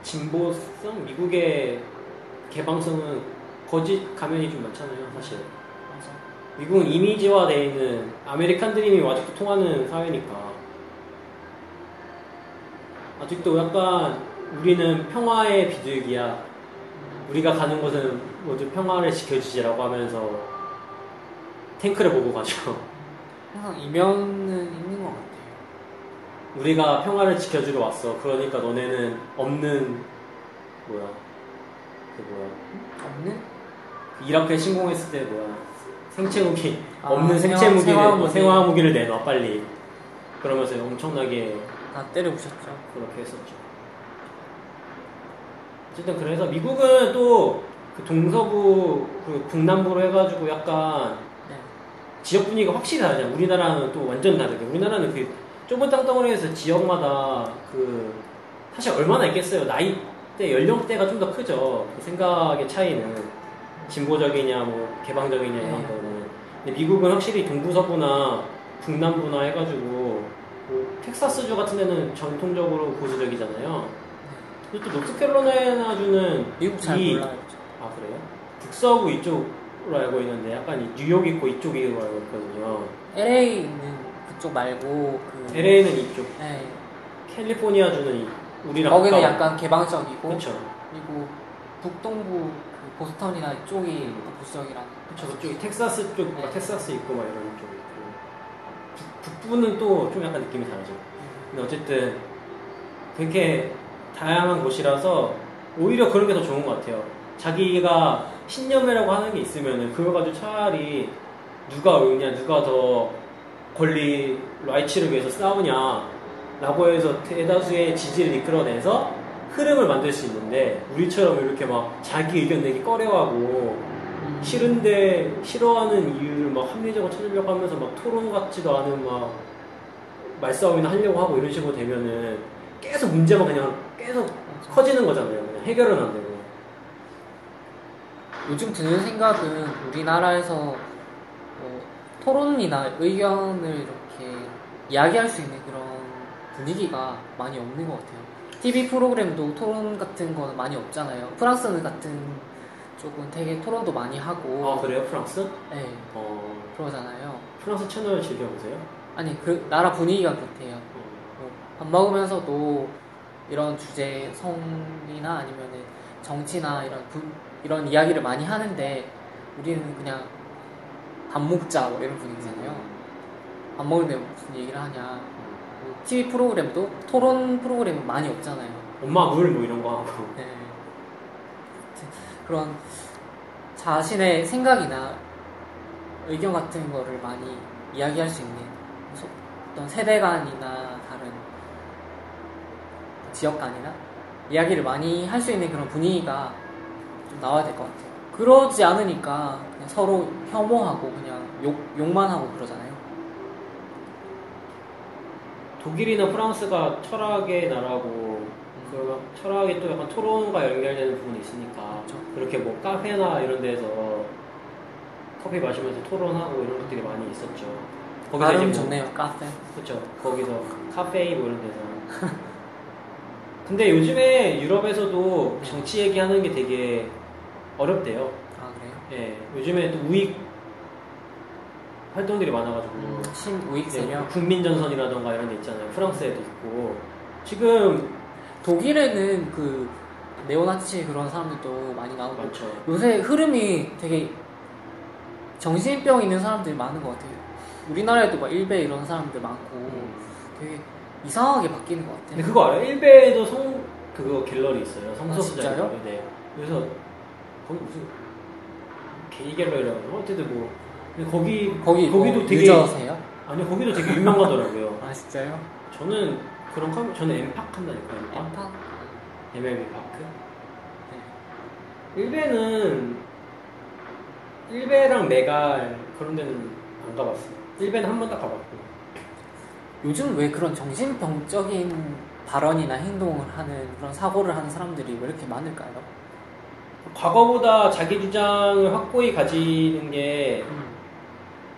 S2: 진보성, 미국의 개방성은 거짓 가면이 좀 많잖아요, 사실.
S1: 맞아.
S2: 미국은 이미지화되어 있는 아메리칸 드림이 아직도 통하는 사회니까. 아직도 약간 우리는 평화의 비둘기야. 우리가 가는 곳은 모두 평화를 지켜주지라고 하면서 탱크를 몰고 가죠.
S1: 항상 이면은 있는 것 같아요.
S2: 우리가 평화를 지켜주러 왔어. 그러니까 너네는 없는 뭐야? 그 뭐야?
S1: 없는?
S2: 이라크에 침공했을 때 뭐야? 생체 무기
S1: 아,
S2: 없는 생체 무기를
S1: 생화
S2: 뭐
S1: 무기.
S2: 생화 무기를 내놔 빨리. 그러면서 엄청나게
S1: 다 때려 부셨죠.
S2: 그렇게 했었죠. 어쨌든 그래서 미국은 또 그 동서부 그 북남부로 해가지고 약간
S1: 네.
S2: 지역 분위기가 확실히 다르잖아. 우리나라는 또 완전 다르게. 우리나라는 그 좁은 땅덩어리에서 지역마다 그 사실 얼마나 있겠어요. 나이대 연령대가 좀 더 크죠. 그 생각의 차이는 진보적이냐 뭐 개방적이냐 이런
S1: 네.
S2: 거는. 근데 미국은 확실히 동부서부나 북남부나 해가지고 뭐 텍사스주 같은 데는 전통적으로 보수적이잖아요. 또 노스캐롤라이나주는
S1: 미국 잘
S2: 이-
S1: 몰라요.
S2: 아 그래요? 북서부 이쪽으로 알고 있는데 약간 이 뉴욕 있고 이쪽으로 알고 있거든요.
S1: LA는 그쪽 말고 그
S2: LA는 이쪽,
S1: 네.
S2: 캘리포니아 주는 이- 우리랑
S1: 거기는
S2: 가까운-
S1: 약간 개방적이고
S2: 그렇죠.
S1: 그리고 북동부 그 보스턴이나 이쪽이 또 보수적이라.
S2: 그렇죠. 그쪽이 텍사스 쪽, 막
S1: 네.
S2: 텍사스 있고 막 이런 쪽 있고 북, 북부는 또 좀 약간 느낌이 다르죠. 근데 어쨌든 그렇게 다양한 곳이라서 오히려 그런 게 더 좋은 것 같아요. 자기가 신념이라고 하는 게 있으면은 그걸 가지고 차라리 누가 옳냐, 누가 더 권리 라이츠를 위해서 싸우냐, 라고 해서 대다수의 지지를 이끌어내서 흐름을 만들 수 있는데 우리처럼 이렇게 막 자기 의견 내기 꺼려하고
S1: 음.
S2: 싫은데 싫어하는 이유를 막 합리적으로 찾으려고 하면서 막 토론 같지도 않은 막 말싸움이나 하려고 하고 이런 식으로 되면은 계속 문제만 그냥 계속. 커지는 거잖아요. 그냥 해결은 안 되고.
S1: 요즘 드는 생각은 우리나라에서 뭐 토론이나 의견을 이렇게 이야기할 수 있는 그런 분위기가 많이 없는 것 같아요. TV 프로그램도 토론 같은 거는 많이 없잖아요. 프랑스는 같은 쪽은 되게 토론도 많이 하고,
S2: 아 그래요? 프랑스?
S1: 네,
S2: 어
S1: 그러잖아요.
S2: 프랑스 채널 즐겨보세요?
S1: 아니 그 나라 분위기가 그렇대요.
S2: 어.
S1: 뭐 밥 먹으면서도 이런 주제 성이나 아니면은 정치나 이런 분- 이런 이야기를 많이 하는데 우리는 그냥 밥 먹자 뭐 이런 분위기잖아요. 밥 먹는데 무슨 얘기를 하냐. 뭐 TV 프로그램도 토론 프로그램은 많이 없잖아요.
S2: 엄마 물 뭐 이런 거 하고.
S1: 네. 그런 자신의 생각이나 의견 같은 거를 많이 이야기할 수 있는 소- 어떤 세대 간이나 지역 간이나 이야기를 많이 할 수 있는 그런 분위기가 좀 나와야 될 것 같아요. 그러지 않으니까 그냥 서로 혐오하고 그냥 욕, 욕만 하고 그러잖아요.
S2: 독일이나 프랑스가 철학의 나라고 그 철학이 또 약간 토론과 연결되는 부분이 있으니까
S1: 그렇죠.
S2: 그렇게 뭐 카페나 이런 데서 커피 마시면서 토론하고 이런 것들이 많이 있었죠. 거기서
S1: 발음
S2: 뭐-
S1: 좋네요, 카페.
S2: 그렇죠. 거기서 카페 뭐 이런 데서. 근데 요즘에 유럽에서도 정치 얘기하는 게 되게 어렵대요.
S1: 아, 그래요?
S2: 예, 요즘에 또 우익 활동들이 많아가지고
S1: 음, 신우익
S2: 예,
S1: 세력.
S2: 국민전선이라던가 이런 데 있잖아요. 프랑스에도 있고 지금
S1: 독일에는 그 네오나치 그런 사람들도 많이 나오고
S2: 많죠.
S1: 요새 흐름이 되게 정신병 있는 사람들이 많은 것 같아요. 우리나라에도 막 일베 이런 사람들 많고 되게 이상하게 바뀌는 것
S2: 근데
S1: 같아요.
S2: 그거 알아요? 일베에도 성 그거 갤러리 있어요.
S1: 아,
S2: 성소수자
S1: 진짜요?
S2: 갤러리. 네. 그래서 거기 무슨 게이 갤러리라고 하나? 어쨌든 뭐 근데 거기
S1: 거기
S2: 거기도
S1: 뭐
S2: 되게
S1: 유저세요?
S2: 아니 거기도 되게 유명하더라고요.
S1: 아 진짜요?
S2: 저는 그런 컴 저는 엠팍 한다니까요. 엠팍. MLB 파크.
S1: 네.
S2: 일베는 일베랑 메갈 그런 데는 안 가봤어요. 일베는 한 번 딱 가봤고.
S1: 요즘 왜 그런 정신병적인 발언이나 행동을 하는 그런 사고를 하는 사람들이 왜 이렇게 많을까요?
S2: 과거보다 자기 주장을 확고히 가지는 게
S1: 음,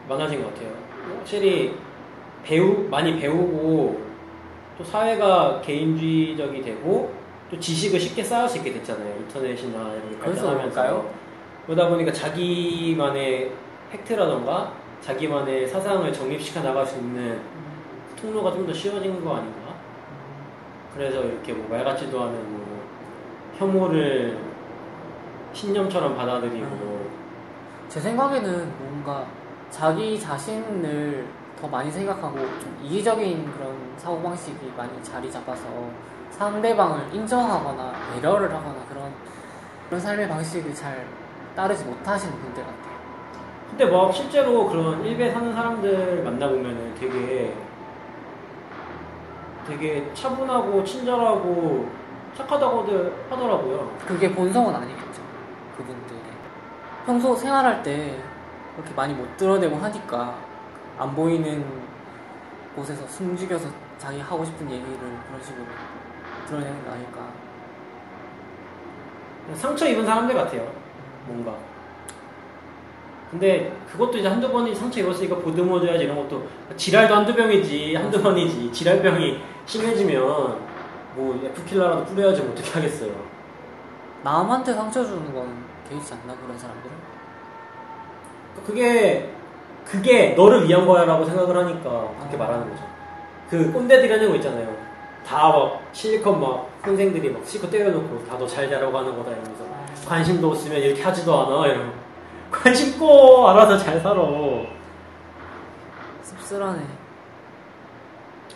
S2: 많아진 것 같아요. 확실히 배우 많이 배우고 또 사회가 개인주의적이 되고 또 지식을 쉽게 쌓을 수 있게 됐잖아요. 인터넷이나 이런 게
S1: 그래서
S2: 발전하면서.
S1: 그럴까요?
S2: 그러다 보니까 자기만의 팩트라던가 자기만의 사상을 정립시켜 나갈 수 있는 통로가 좀 더 쉬워진 거 아닌가? 그래서 이렇게 뭐 말 같지도 않은 뭐 혐오를 신념처럼 받아들이고
S1: 제 생각에는 뭔가 자기 자신을 더 많이 생각하고 좀 이기적인 그런 사고방식이 많이 자리 잡아서 상대방을 인정하거나 배려를 하거나 그런 그런 삶의 방식을 잘 따르지 못하시는 분들 같아요.
S2: 근데 뭐 실제로 그런 일베 사는 사람들 만나보면은 되게 되게 차분하고 친절하고 착하다고들 하더라고요.
S1: 그게 본성은 아니겠죠. 그분들의. 평소 생활할 때 그렇게 많이 못 드러내고 하니까 안 보이는 곳에서 숨죽여서 자기 하고 싶은 얘기를 그런 식으로 드러내는 거 아닐까.
S2: 상처 입은 사람들 같아요. 뭔가. 근데 그것도 이제 한두 번이 상처 입었으니까 보듬어줘야지 이런 것도 지랄도 한두 병이지 한두 번이지 지랄병이 심해지면 뭐 F킬러라도 뿌려야지 뭐 어떻게 하겠어요.
S1: 남한테 상처 주는 건 개의치 않나 그런 사람들은?
S2: 그게 그게 너를 위한 거야라고 생각을 하니까 그렇게
S1: 아.
S2: 말하는 거죠. 그 꼰대들이 하는 거 있잖아요. 다 막 실컷 막 선생들이 막 실컷 때려놓고 다 너 잘 자라고 하는 거다 이러면서 관심도 없으면 이렇게 하지도 않아 이러면 관심 꺼 알아서 잘 살아.
S1: 씁쓸하네.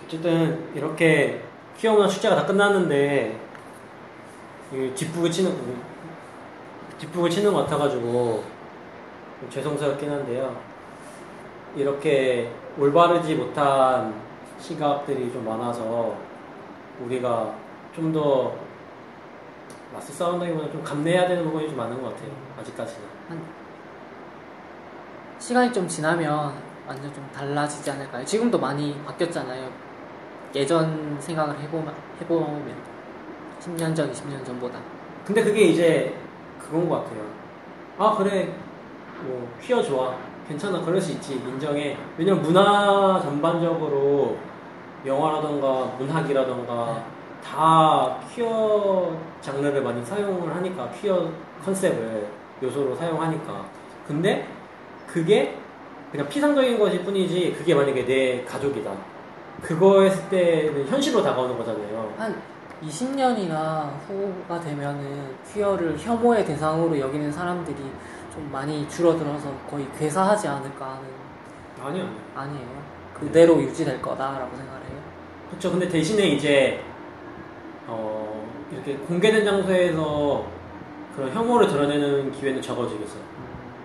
S2: 어쨌든 이렇게 퀴어문화 축제가 다 끝났는데 이 뒷북을 치는 뒷북을 치는 것 같아가지고 좀 죄송스럽긴 한데요. 이렇게 올바르지 못한 시각들이 좀 많아서 우리가 좀더 맞서 싸운다기보다 좀 감내해야 되는 부분이 좀 많은 것 같아요. 아직까지는.
S1: 시간이 좀 지나면 완전 좀 달라지지 않을까요? 지금도 많이 바뀌었잖아요. 예전 생각을 해보면, 해보면 10년 전, 20년 전보다.
S2: 근데 그게 이제 그건 것 같아요. 아 그래 뭐 퀴어 좋아 괜찮아 그럴 수 있지 인정해. 왜냐면 문화 전반적으로 영화라던가 문학이라던가 다 퀴어 장르를 많이 사용을 하니까 퀴어 컨셉을 요소로 사용하니까. 근데 그게 그냥 피상적인 것일 뿐이지 그게 만약에 내 가족이다. 그거 했을 때는 현실로 다가오는 거잖아요.
S1: 한 20년이나 후가 되면은 퀴어를 혐오의 대상으로 여기는 사람들이 좀 많이 줄어들어서 거의 괴사하지 않을까 하는
S2: 아니요.
S1: 아니에요. 그대로 유지될 거다라고 생각해요.
S2: 그렇죠. 근데 대신에 이제 어, 이렇게 공개된 장소에서 그런 혐오를 드러내는 기회는 적어지겠어요.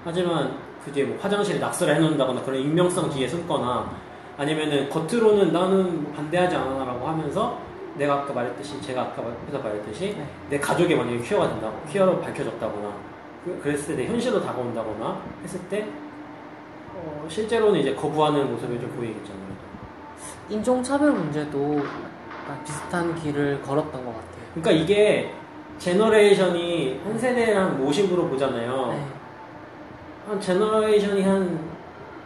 S2: 하지만 그게 뭐 화장실에 낙서를 해놓는다거나 그런 익명성 뒤에 숨거나 아니면은 겉으로는 나는 뭐 반대하지 않아라고 하면서 내가 아까 말했듯이 제가 아까 앞에서 말했듯이
S1: 네.
S2: 내 가족이 만약에 퀴어가 된다고 퀴어로 밝혀졌다거나 그- 그랬을 때내 현실로 다가온다거나 했을 때 어, 실제로는 이제 거부하는 모습이 좀 보이겠잖아요.
S1: 인종차별 문제도 비슷한 길을 걸었던 것 같아요.
S2: 그러니까 이게 generation이 한 세대랑 50으로 보잖아요.
S1: 네.
S2: 한 generation이 한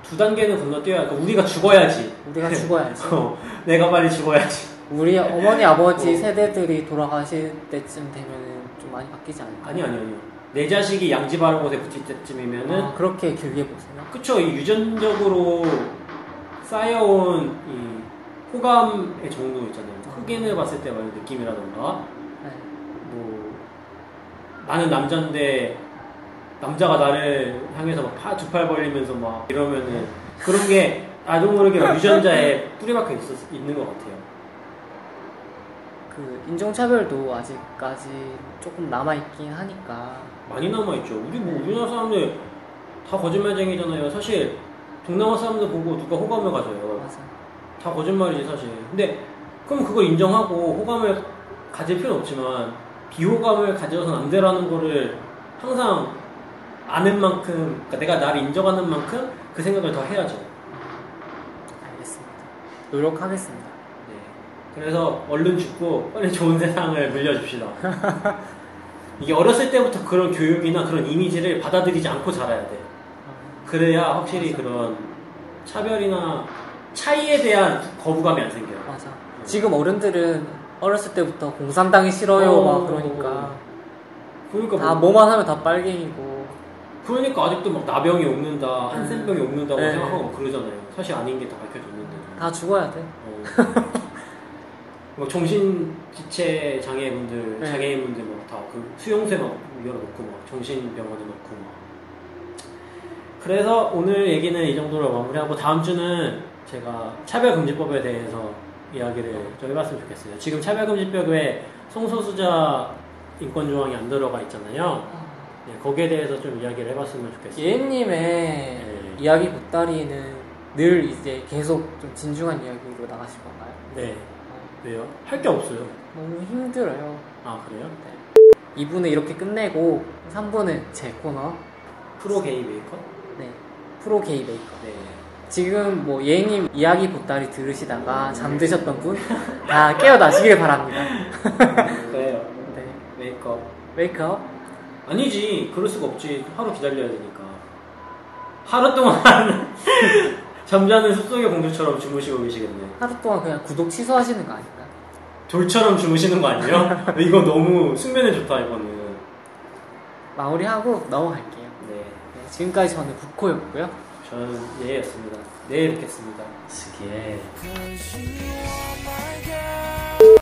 S2: 두 단계는 건너뛰어야 그러니까 우리가 죽어야지.
S1: 우리가 죽어야지.
S2: 어, 내가 빨리 죽어야지.
S1: 우리 어머니 아버지
S2: 어.
S1: 세대들이 돌아가실 때쯤 되면은 좀 많이 바뀌지 않을까?
S2: 아니 아니 아니요. 내 자식이 양지바른 곳에 묻힐 때쯤이면은
S1: 아, 그렇게 길게 보세요.
S2: 그쵸 이 유전적으로 쌓여온 이 호감의 정도 있잖아요. 흑인을 봤을 때 말의 느낌이라던가
S1: 네.
S2: 뭐 나는 남자인데 남자가 나를 향해서 막 파, 두 팔 벌리면서 막 이러면은 그런 게 나도 모르게 막 유전자에 뿌리박혀 있었, 있는 것 같아요.
S1: 그 인종차별도 아직까지 조금 남아있긴 하니까
S2: 많이 남아있죠. 우리 뭐 우리나라 사람들 다 거짓말쟁이잖아요. 사실 동남아 사람들 보고 누가 호감을 가져요.
S1: 맞아.
S2: 다 거짓말이지 사실. 근데 그럼 그걸 인정하고 호감을 가질 필요는 없지만 비호감을 가져서는 안 되라는 거를 항상 아는 만큼 그러니까 내가 나를 인정하는 만큼 그 생각을 더 해야죠.
S1: 알겠습니다. 노력하겠습니다.
S2: 네. 그래서 얼른 죽고 빨리 좋은 세상을 물려줍시다. 이게 어렸을 때부터 그런 교육이나 그런 이미지를 받아들이지 않고 자라야 돼.
S1: 어,
S2: 그래야 확실히
S1: 맞아.
S2: 그런 차별이나 차이에 대한 거부감이 안 생겨요.
S1: 맞아. 지금 어른들은 어렸을 때부터 공산당이 싫어요
S2: 어.
S1: 막 그러니까
S2: 그러니까
S1: 다
S2: 뭐,
S1: 뭐만 하면 다 빨갱이고
S2: 그러니까 아직도 막 나병이 옵는다, 한센병이 옵는다고
S1: 네.
S2: 생각하고 그러잖아요. 사실 아닌 게 다 밝혀졌는데.
S1: 다 죽어야 돼.
S2: 어. 뭐 정신 지체 장애분들,
S1: 네.
S2: 장애인분들 막 다 그 수용소에 막 열어놓고 막 정신병원에 놓고 막. 그래서 오늘 얘기는 이 정도로 마무리하고 다음 주는 제가 차별금지법에 대해서 이야기를 좀 해봤으면 좋겠어요. 지금 차별금지법에 성소수자 인권 조항이 안 들어가 있잖아요. 네, 거기에 대해서 좀 이야기를 해봤으면 좋겠어요.
S1: 예님의
S2: 네.
S1: 이야기 보따리는 늘 이제 계속 좀 진중한 이야기로 나가실 건가요?
S2: 네.
S1: 어,
S2: 왜요? 할 게 없어요.
S1: 너무 힘들어요.
S2: 아 그래요?
S1: 네. 2부는 이렇게 끝내고 3부는 제 코너
S2: 프로 게이 메이커?
S1: 네. 프로 게이 메이커
S2: 네.
S1: 지금 뭐 예님 이야기 보따리 들으시다가 잠드셨던 분 다 깨어나시길 바랍니다.
S2: 그래요.
S1: 네. Wake up. Wake up
S2: 아니지. 그럴 수가 없지. 하루 기다려야 되니까. 하루 동안 잠자는 숲속의 공주처럼 주무시고 계시겠네.
S1: 하루 동안 그냥 구독 취소하시는 거 아닐까?
S2: 돌처럼 주무시는 거 아니에요? 이거 너무 숙면에 좋다, 이거는.
S1: 마무리하고 넘어갈게요.
S2: 네.
S1: 네, 지금까지 저는 국코였고요.
S2: 저는 예였습니다. 내일 뵙겠습니다. 스키